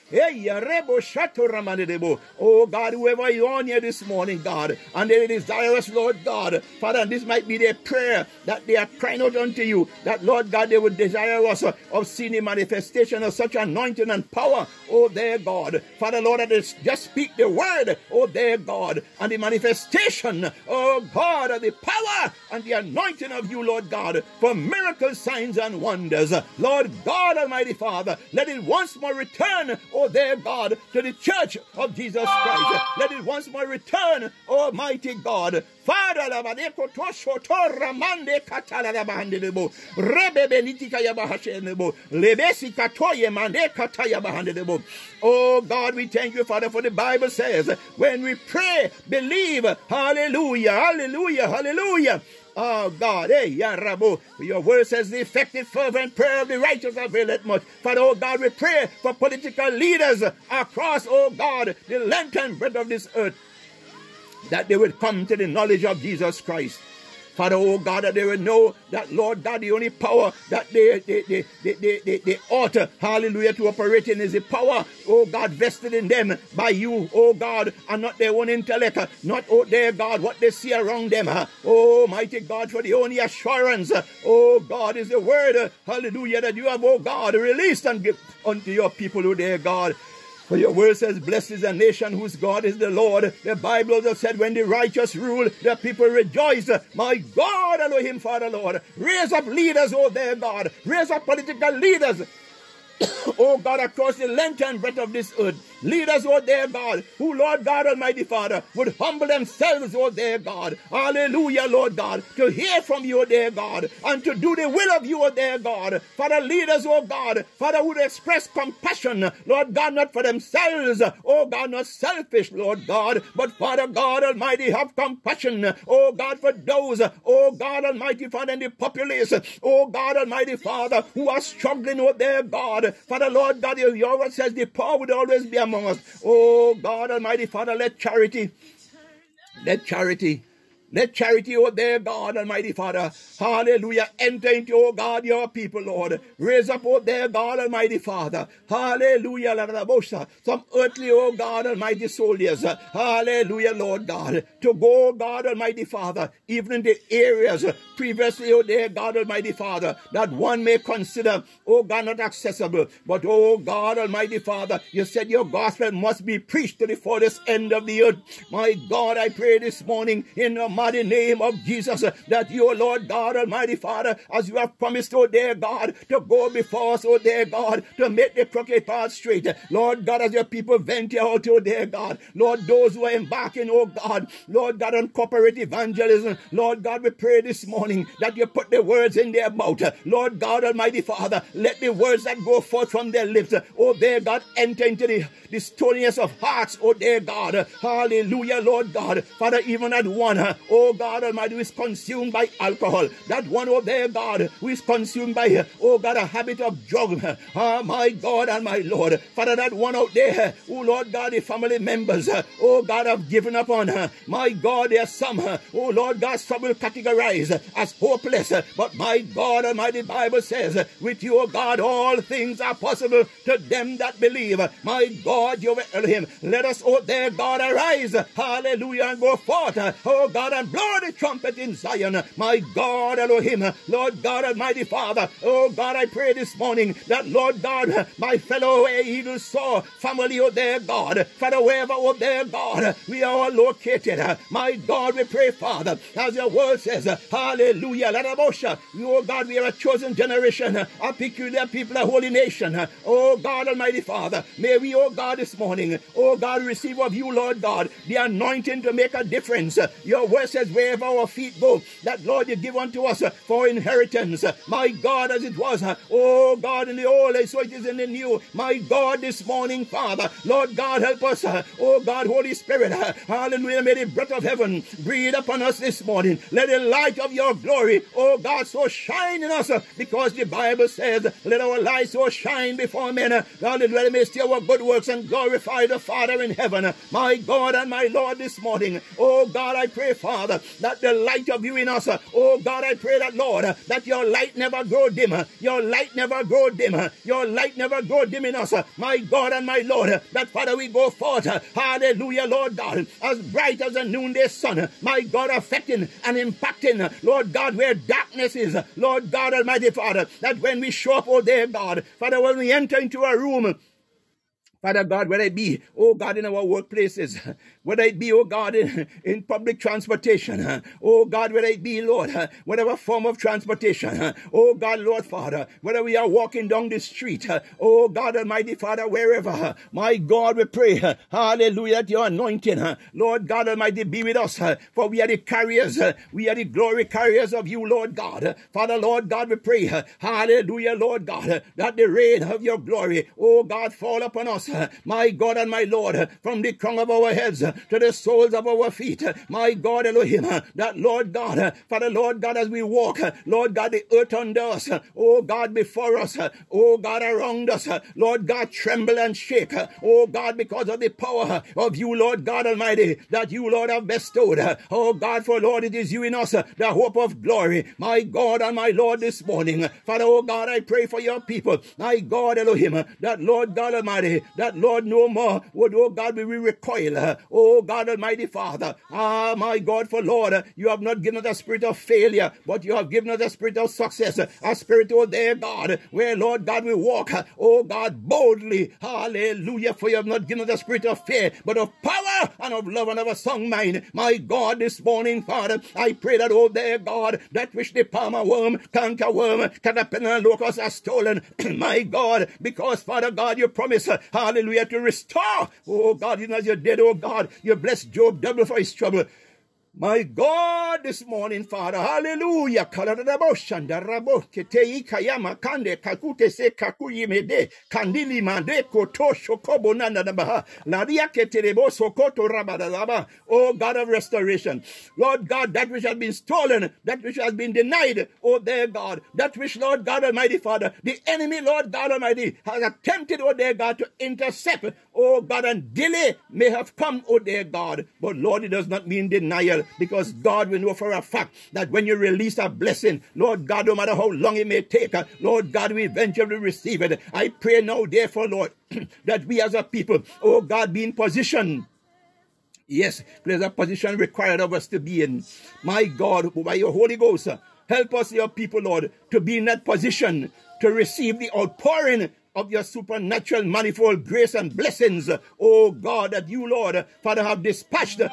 Oh God, whoever is on here this morning, God, and they desire us, Lord God, Father, and this might be their prayer that they are crying out unto you, that Lord God, they would desire us of seeing a manifestation of such anointing and power, oh their God. Father, Lord, that is just speak the word, oh their God, and the manifestation, oh God, of the power and the anointing of you, Lord God, for miracles, signs, and wonders. Lord God, Almighty Father, let it once more return, oh their God, to the church of Jesus Christ. Let it once more return, Almighty God. Father, labadeko tosho torra mande katala labahande debo. Rebebe nitika yabahashe debo. Lebesi katoye mande kataya bahande debo. Oh God, we thank you, Father, for the Bible says, when we pray, believe, hallelujah, hallelujah, hallelujah. Oh God, hey, Yarabo, your word says the effective, fervent prayer of the righteous availeth much. Father, oh God, we pray for political leaders across, oh God, the length and breadth of this earth, that they would come to the knowledge of Jesus Christ. Father, oh God, that they will know that, Lord God, the only power that they, they, they, they, they, they, they ought, hallelujah, to operate in is the power, oh God, vested in them by you, oh God, and not their own intellect, not, oh their God, what they see around them. Oh, mighty God, for the only assurance, oh God, is the word, hallelujah, that you have, oh God, released and give unto your people, oh dear God. For your word says, Blessed is the nation whose God is the Lord. The Bible also said, When the righteous rule, the people rejoice. My God, Elohim, Father, Lord, raise up leaders, oh their God. Raise up political leaders oh God, across the length and breadth of this earth. Lead us, oh dear God, who, Lord God Almighty Father, would humble themselves, oh dear God. Hallelujah, Lord God, to hear from you, oh dear God, and to do the will of you, oh dear God. Father, lead us, oh God. Father, would express compassion, Lord God, not for themselves, oh God, not selfish, Lord God, but Father God Almighty, have compassion, oh God, for those, oh God Almighty Father, in the populace, oh God Almighty Father, who are struggling, oh dear God. Father, Lord God, your word says the poor would always be among us. Oh God Almighty Father, let charity, let charity, let charity, oh there, God Almighty Father, hallelujah, enter into, oh God, your people, Lord. Raise up, oh there, God Almighty Father, hallelujah, some earthly, oh God Almighty soldiers, hallelujah, Lord God, to go, God Almighty Father, even in the areas previously, oh dear God Almighty Father, that one may consider, oh God, not accessible, but oh God Almighty Father, you said your gospel must be preached to the furthest end of the earth. My God, I pray this morning in the mighty name of Jesus uh, that you, Lord God Almighty Father, as you have promised, oh dear God, to go before us, oh dear God, to make the crooked path straight. Lord God, as your people venture out, oh dear God, Lord, those who are embarking, oh God, Lord God, on corporate evangelism, Lord God, we pray this morning morning that you put the words in their mouth. Lord God Almighty Father, let the words that go forth from their lips, oh dear God, enter into the, the stoniness of hearts, oh dear God. Hallelujah, Lord God. Father, even at one, oh God Almighty, who is consumed by alcohol, that one, oh dear God, who is consumed by, oh God, a habit of drug. Oh ah, my God and my Lord. Father, that one out there, oh Lord God, the family members, oh God, have given up on her. My God, there's some, oh Lord God, some will categorize as hopeless. But my God Almighty Bible says, with you, oh God, all things are possible to them that believe. My God, you Elohim, let us, oh there, God, arise. Hallelujah, and go forth. Oh God, and blow the trumpet in Zion. My God, Elohim, Lord God Almighty Father. Oh God, I pray this morning that, Lord God, my fellow Eagles Soar family, oh there, God, Father, wherever, oh there, God, we are all located. My God, we pray, Father, as your word says, hallelujah. Hallelujah. Larabosha. Oh God, we are a chosen generation, a peculiar people, a holy nation. Oh God, Almighty Father, may we, oh God, this morning, oh God, receive of you, Lord God, the anointing to make a difference. Your word says, wherever our feet go, that Lord, you give unto us uh, for inheritance. Uh, my God, as it was, uh, oh God, in the old, so it is in the new. My God, this morning, Father, Lord God, help us. Oh God, Holy Spirit, hallelujah, may the breath of heaven breathe upon us this morning. Let the light of your glory, oh God, so shine in us because the Bible says, let our light so shine before men. God, let them see our good works and glorify the Father in heaven. My God and my Lord, this morning, oh God, I pray, Father, that the light of you in us, oh God, I pray that, Lord, that your light never grow dim. Your light never grow dim. Your light never grow dim in us. My God and my Lord, that Father, we go forth. Hallelujah, Lord God, as bright as a noonday sun. My God, affecting and impacting, Lord God, where darkness is, Lord God Almighty Father, that when we show up, oh dear God, Father, when we enter into a room, Father God, whether it be, oh God, in our workplaces, whether it be, oh God, in, in public transportation, oh God, whether it be, Lord, whatever form of transportation, oh God, Lord Father, whether we are walking down the street, oh God Almighty Father, wherever, my God, we pray, hallelujah, that your anointing, Lord God Almighty, be with us, for we are the carriers, we are the glory carriers of you, Lord God. Father, Lord God, we pray, hallelujah, Lord God, that the rain of your glory, oh God, fall upon us, my God and my Lord, from the crown of our heads to the soles of our feet, my God Elohim, that Lord God, Father Lord God, as we walk, Lord God, the earth under us, oh God, before us, oh God, around us, Lord God, tremble and shake, oh God, because of the power of you, Lord God Almighty, that you, Lord, have bestowed, oh God, for Lord, it is you in us, the hope of glory, my God and my Lord, this morning, Father, oh God, I pray for your people, my God Elohim, that Lord God Almighty, that Lord no more would, oh God, we recoil. uh, Oh God Almighty Father. Ah, my God, for Lord, you have not given us a spirit of failure, but you have given us a spirit of success, a spirit, oh there, God, where Lord God we walk, oh God, boldly. Hallelujah. For you have not given us a spirit of fear, but of power and of love and of a song mind. My God, this morning, Father, I pray that, oh there, God, that which the palmer worm, canker worm, caterpillar, and locust are stolen. my God, because Father God, you promise, hallelujah, to restore. Oh God, even as you did, oh God, you blessed Job double for his trouble. My God, this morning, Father, hallelujah. Kakute se kakuyimede, kandili mande koto shokobo nanadabaha, laria keterebo sokoto rabadalaba. Oh God of restoration. Lord God, that which has been stolen, that which has been denied, oh dear God, that which, Lord God Almighty Father, the enemy, Lord God Almighty, has attempted, oh dear God, to intercept, oh God, and delay may have come, oh dear God. But Lord, it does not mean denial because God, will know for a fact that when you release a blessing, Lord God, no matter how long it may take, Lord God, we eventually receive it. I pray now, therefore, Lord, that we as a people, oh God, be in position. Yes, there's a position required of us to be in. My God, by your Holy Ghost, help us, your people, Lord, to be in that position to receive the outpouring of your supernatural manifold grace and blessings, oh God, that you, Lord, Father, have dispatched a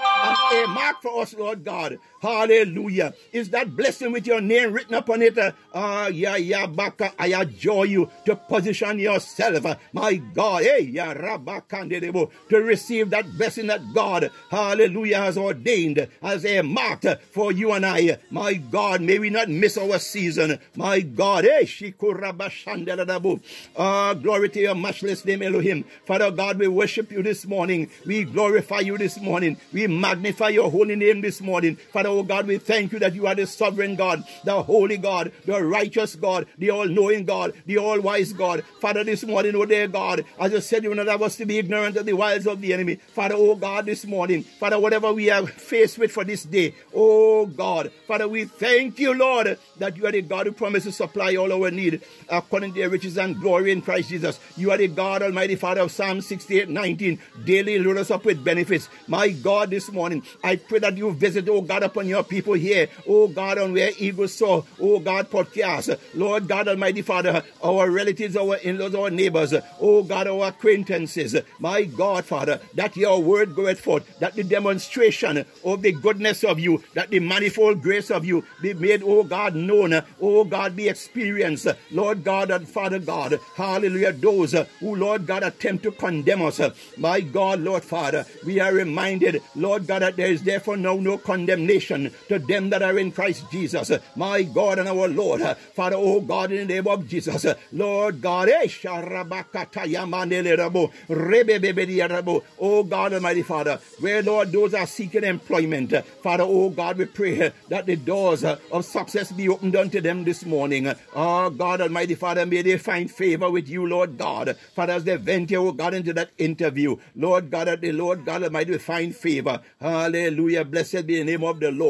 mark for us, Lord God. Hallelujah. Is that blessing with your name written upon it? Ah, uh, yeah, yeah, baka. I adjure you to position yourself, uh, my God, hey, yeah, rabakandedebo, to receive that blessing that God, hallelujah, has ordained as a mark for you and I. My God, may we not miss our season. My God, hey, shikurabashandeladabu. Ah, glory to your matchless name, Elohim. Father God, we worship you this morning. We glorify you this morning. We magnify your holy name this morning. Father, oh God, we thank you that you are the sovereign God, the holy God, the righteous God, the all-knowing God, the all-wise God. Father, this morning, oh dear God, as you said, you know that was to be ignorant of the wiles of the enemy. Father, oh God, this morning, Father, whatever we are faced with for this day, oh God, Father, we thank you, Lord, that you are the God who promises to supply all our need according to your riches and glory in Christ Jesus. You are the God, Almighty Father of Psalm 68, 19. Daily load us up with benefits. My God, this morning, I pray that you visit, oh God, upon your people here. Oh God, on where Eagles Soar. Oh God, podcast. Lord God, Almighty Father, our relatives, our in-laws, our neighbors. Oh God, our acquaintances. My God, Father, that your word goeth forth, that the demonstration of the goodness of you, that the manifold grace of you be made, oh God, known. Oh God, be experienced. Lord God and Father God. Hallelujah. Those who, Lord God, attempt to condemn us. My God, Lord Father, we are reminded, Lord God, that there is therefore now no condemnation to them that are in Christ Jesus. Uh, my God and our Lord. Uh, Father, oh God, in the name of Jesus. Uh, Lord God, eh, oh God, Almighty Father, where, Lord, those are seeking employment. Father, oh God, we pray that the doors of success be opened unto them this morning. Oh God, Almighty Father, may they find favor with you, Lord God. Father, as they venture, oh God, into that interview, Lord God, that the Lord God Almighty find favor. Hallelujah. Blessed be the name of the Lord.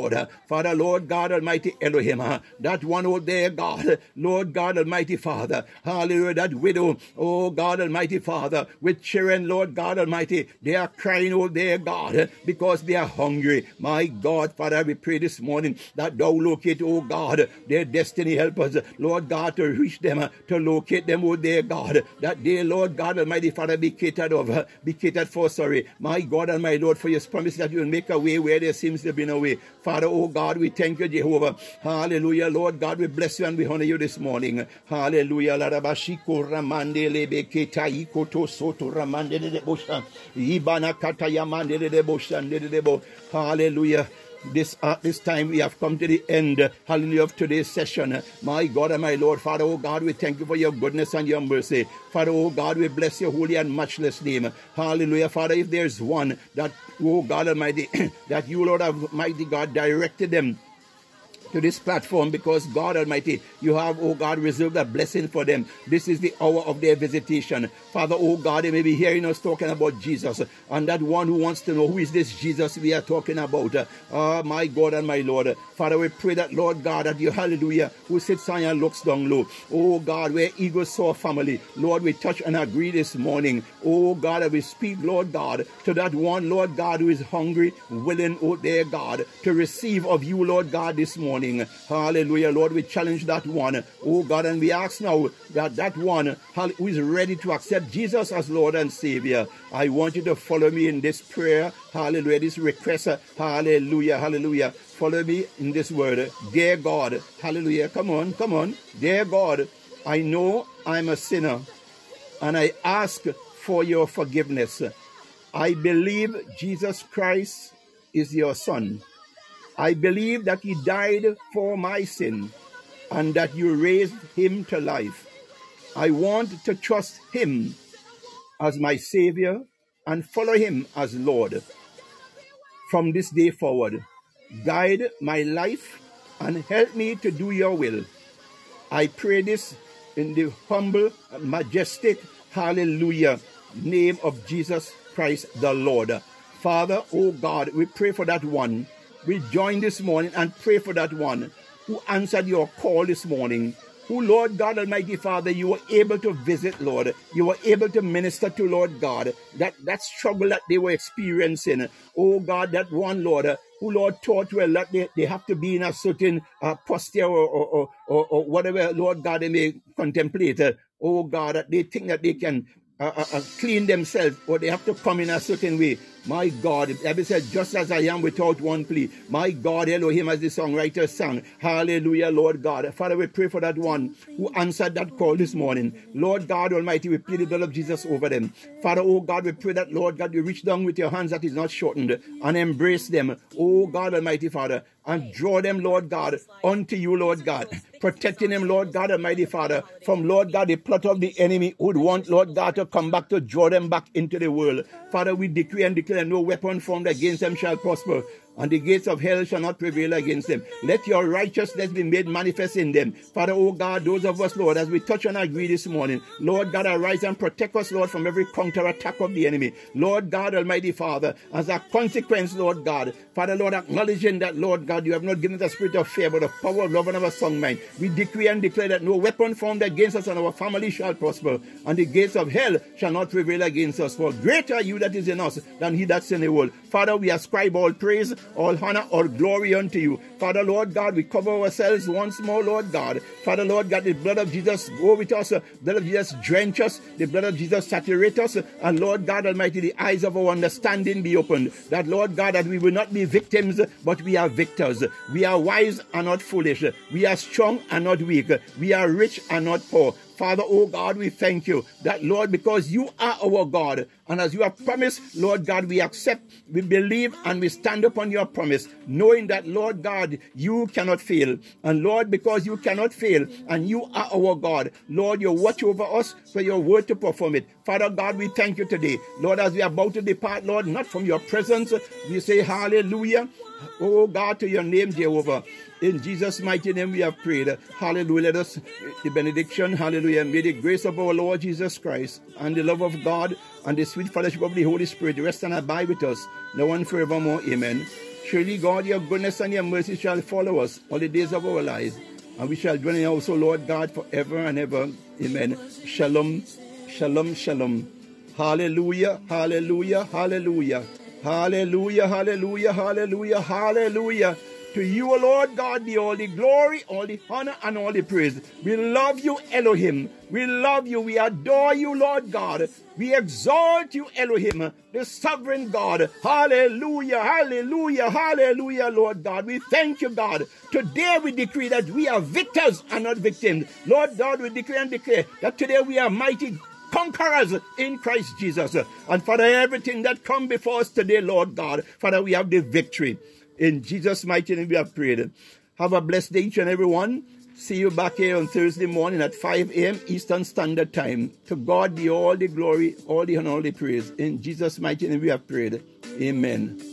Father, Lord God Almighty Elohim, that one, oh there, God, Lord God Almighty Father, hallelujah, that widow, oh God Almighty Father, with children, Lord God Almighty, they are crying, oh there, God, because they are hungry. My God, Father, we pray this morning that thou locate, oh God, their destiny helpers, Lord God, to reach them, to locate them, oh there, God, that they, Lord God Almighty Father, be catered of, be catered for, sorry. My God and my Lord, for your promise that you will make a way where there seems to be no way. Father, oh God, we thank you, Jehovah. Hallelujah, Lord God, we bless you and we honor you this morning. Hallelujah. To soto. Ibana. Hallelujah. This at this time we have come to the end, uh, hallelujah, of today's session. Uh, my God and my Lord, Father, oh God, we thank you for your goodness and your mercy. Father, oh God, we bless your holy and matchless name. Hallelujah, Father. If there's one that, oh God Almighty, that you, Lord Almighty God, directed them to this platform because God Almighty, you have, oh God, reserved a blessing for them. This is the hour of their visitation. Father, oh God, they may be hearing us talking about Jesus and that one who wants to know who is this Jesus we are talking about. Oh, my God and my Lord. Father, we pray that, Lord God, that you, hallelujah, who sits high looks down low. Oh God, where Eagles Soar family. Lord, we touch and agree this morning. Oh God, that we speak, Lord God, to that one, Lord God, who is hungry, willing, oh dear God, to receive of you, Lord God, this morning. Hallelujah, Lord, we challenge that one. Oh God, and we ask now that that one who is ready to accept Jesus as Lord and Savior, I want you to follow me in this prayer. Hallelujah, this request. Hallelujah, hallelujah. Follow me in this word. Dear God, hallelujah. Come on, come on. Dear God, I know I'm a sinner and I ask for your forgiveness. I believe Jesus Christ is your son. I believe that he died for my sin and that you raised him to life. I want to trust him as my savior and follow him as Lord. From this day forward, guide my life and help me to do your will. I pray this in the humble, majestic, hallelujah, name of Jesus Christ the Lord. Father, oh God, we pray for that one. We join this morning and pray for that one who answered your call this morning. Who, Lord God Almighty Father, you were able to visit, Lord. You were able to minister to, Lord God, that, that struggle that they were experiencing. Oh God, that one, Lord, who Lord taught well that they, they have to be in a certain uh, posture or, or, or, or, whatever, Lord God, they may contemplate. Oh God, that they think that they can uh, uh, uh, clean themselves or they have to come in a certain way. My God, the said, just as I am without one plea. My God, Elohim, as the songwriter sang. Hallelujah, Lord God. Father, we pray for that one who answered that call this morning. Lord God Almighty, we plead the blood of Jesus over them. Father, oh God, we pray that, Lord God, you reach down with your hands that is not shortened and embrace them. Oh God Almighty Father, and draw them, Lord God, unto you, Lord God. Protecting them, Lord God Almighty Father, from, Lord God, the plot of the enemy who would want, Lord God, to come back to draw them back into the world. Father, we decree and declare no weapon formed against them shall prosper and the gates of hell shall not prevail against them. Let your righteousness be made manifest in them. Father, oh God, those of us, Lord, as we touch and agree this morning, Lord God, arise and protect us, Lord, from every counter attack of the enemy. Lord God, Almighty Father, as a consequence, Lord God, Father, Lord, acknowledging that, Lord God, you have not given us a spirit of fear, but of power, of love, and of a song mind. We decree and declare that no weapon formed against us and our family shall prosper, and the gates of hell shall not prevail against us. For greater you that is in us than he that's in the world. Father, we ascribe all praise, all honor, all glory unto you. Father, Lord God, we cover ourselves once more, Lord God. Father, Lord God, the blood of Jesus go with us. The blood of Jesus drench us. The blood of Jesus saturate us. And Lord God Almighty, the eyes of our understanding be opened. That, Lord God, that we will not be victims, but we are victors. We are wise and not foolish. We are strong and not weak. We are rich and not poor. Father, oh God, we thank you that, Lord, because you are our God. And as you have promised, Lord God, we accept, we believe, and we stand upon your promise, knowing that, Lord God, you cannot fail. And Lord, because you cannot fail, and you are our God, Lord, you watch over us for your word to perform it. Father God, we thank you today. Lord, as we are about to depart, Lord, not from your presence, we say hallelujah. Oh God, to your name, Jehovah. In Jesus' mighty name we have prayed. Hallelujah. Let us, the benediction, hallelujah. May the grace of our Lord Jesus Christ and the love of God and the sweet fellowship of the Holy Spirit rest and abide with us now and forevermore. Amen. Surely God, your goodness and your mercy shall follow us all the days of our lives. And we shall dwell in also, Lord God, forever and ever. Amen. Shalom, shalom, shalom. Hallelujah, hallelujah, hallelujah. Hallelujah, hallelujah, hallelujah, hallelujah. To you, Lord God, be all the glory, all the honor, and all the praise. We love you, Elohim. We love you. We adore you, Lord God. We exalt you, Elohim, the sovereign God. Hallelujah, hallelujah, hallelujah, Lord God. We thank you, God. Today we decree that we are victors and not victims. Lord God, we declare and declare that today we are mighty conquerors in Christ Jesus. And Father, everything that come before us today, Lord God, Father, we have the victory. In Jesus' mighty name we have prayed. Have a blessed day, each and every one. See you back here on Thursday morning at 5 a.m. Eastern Standard Time. To God be all the glory, all the honor, all the praise. In Jesus' mighty name we have prayed. Amen.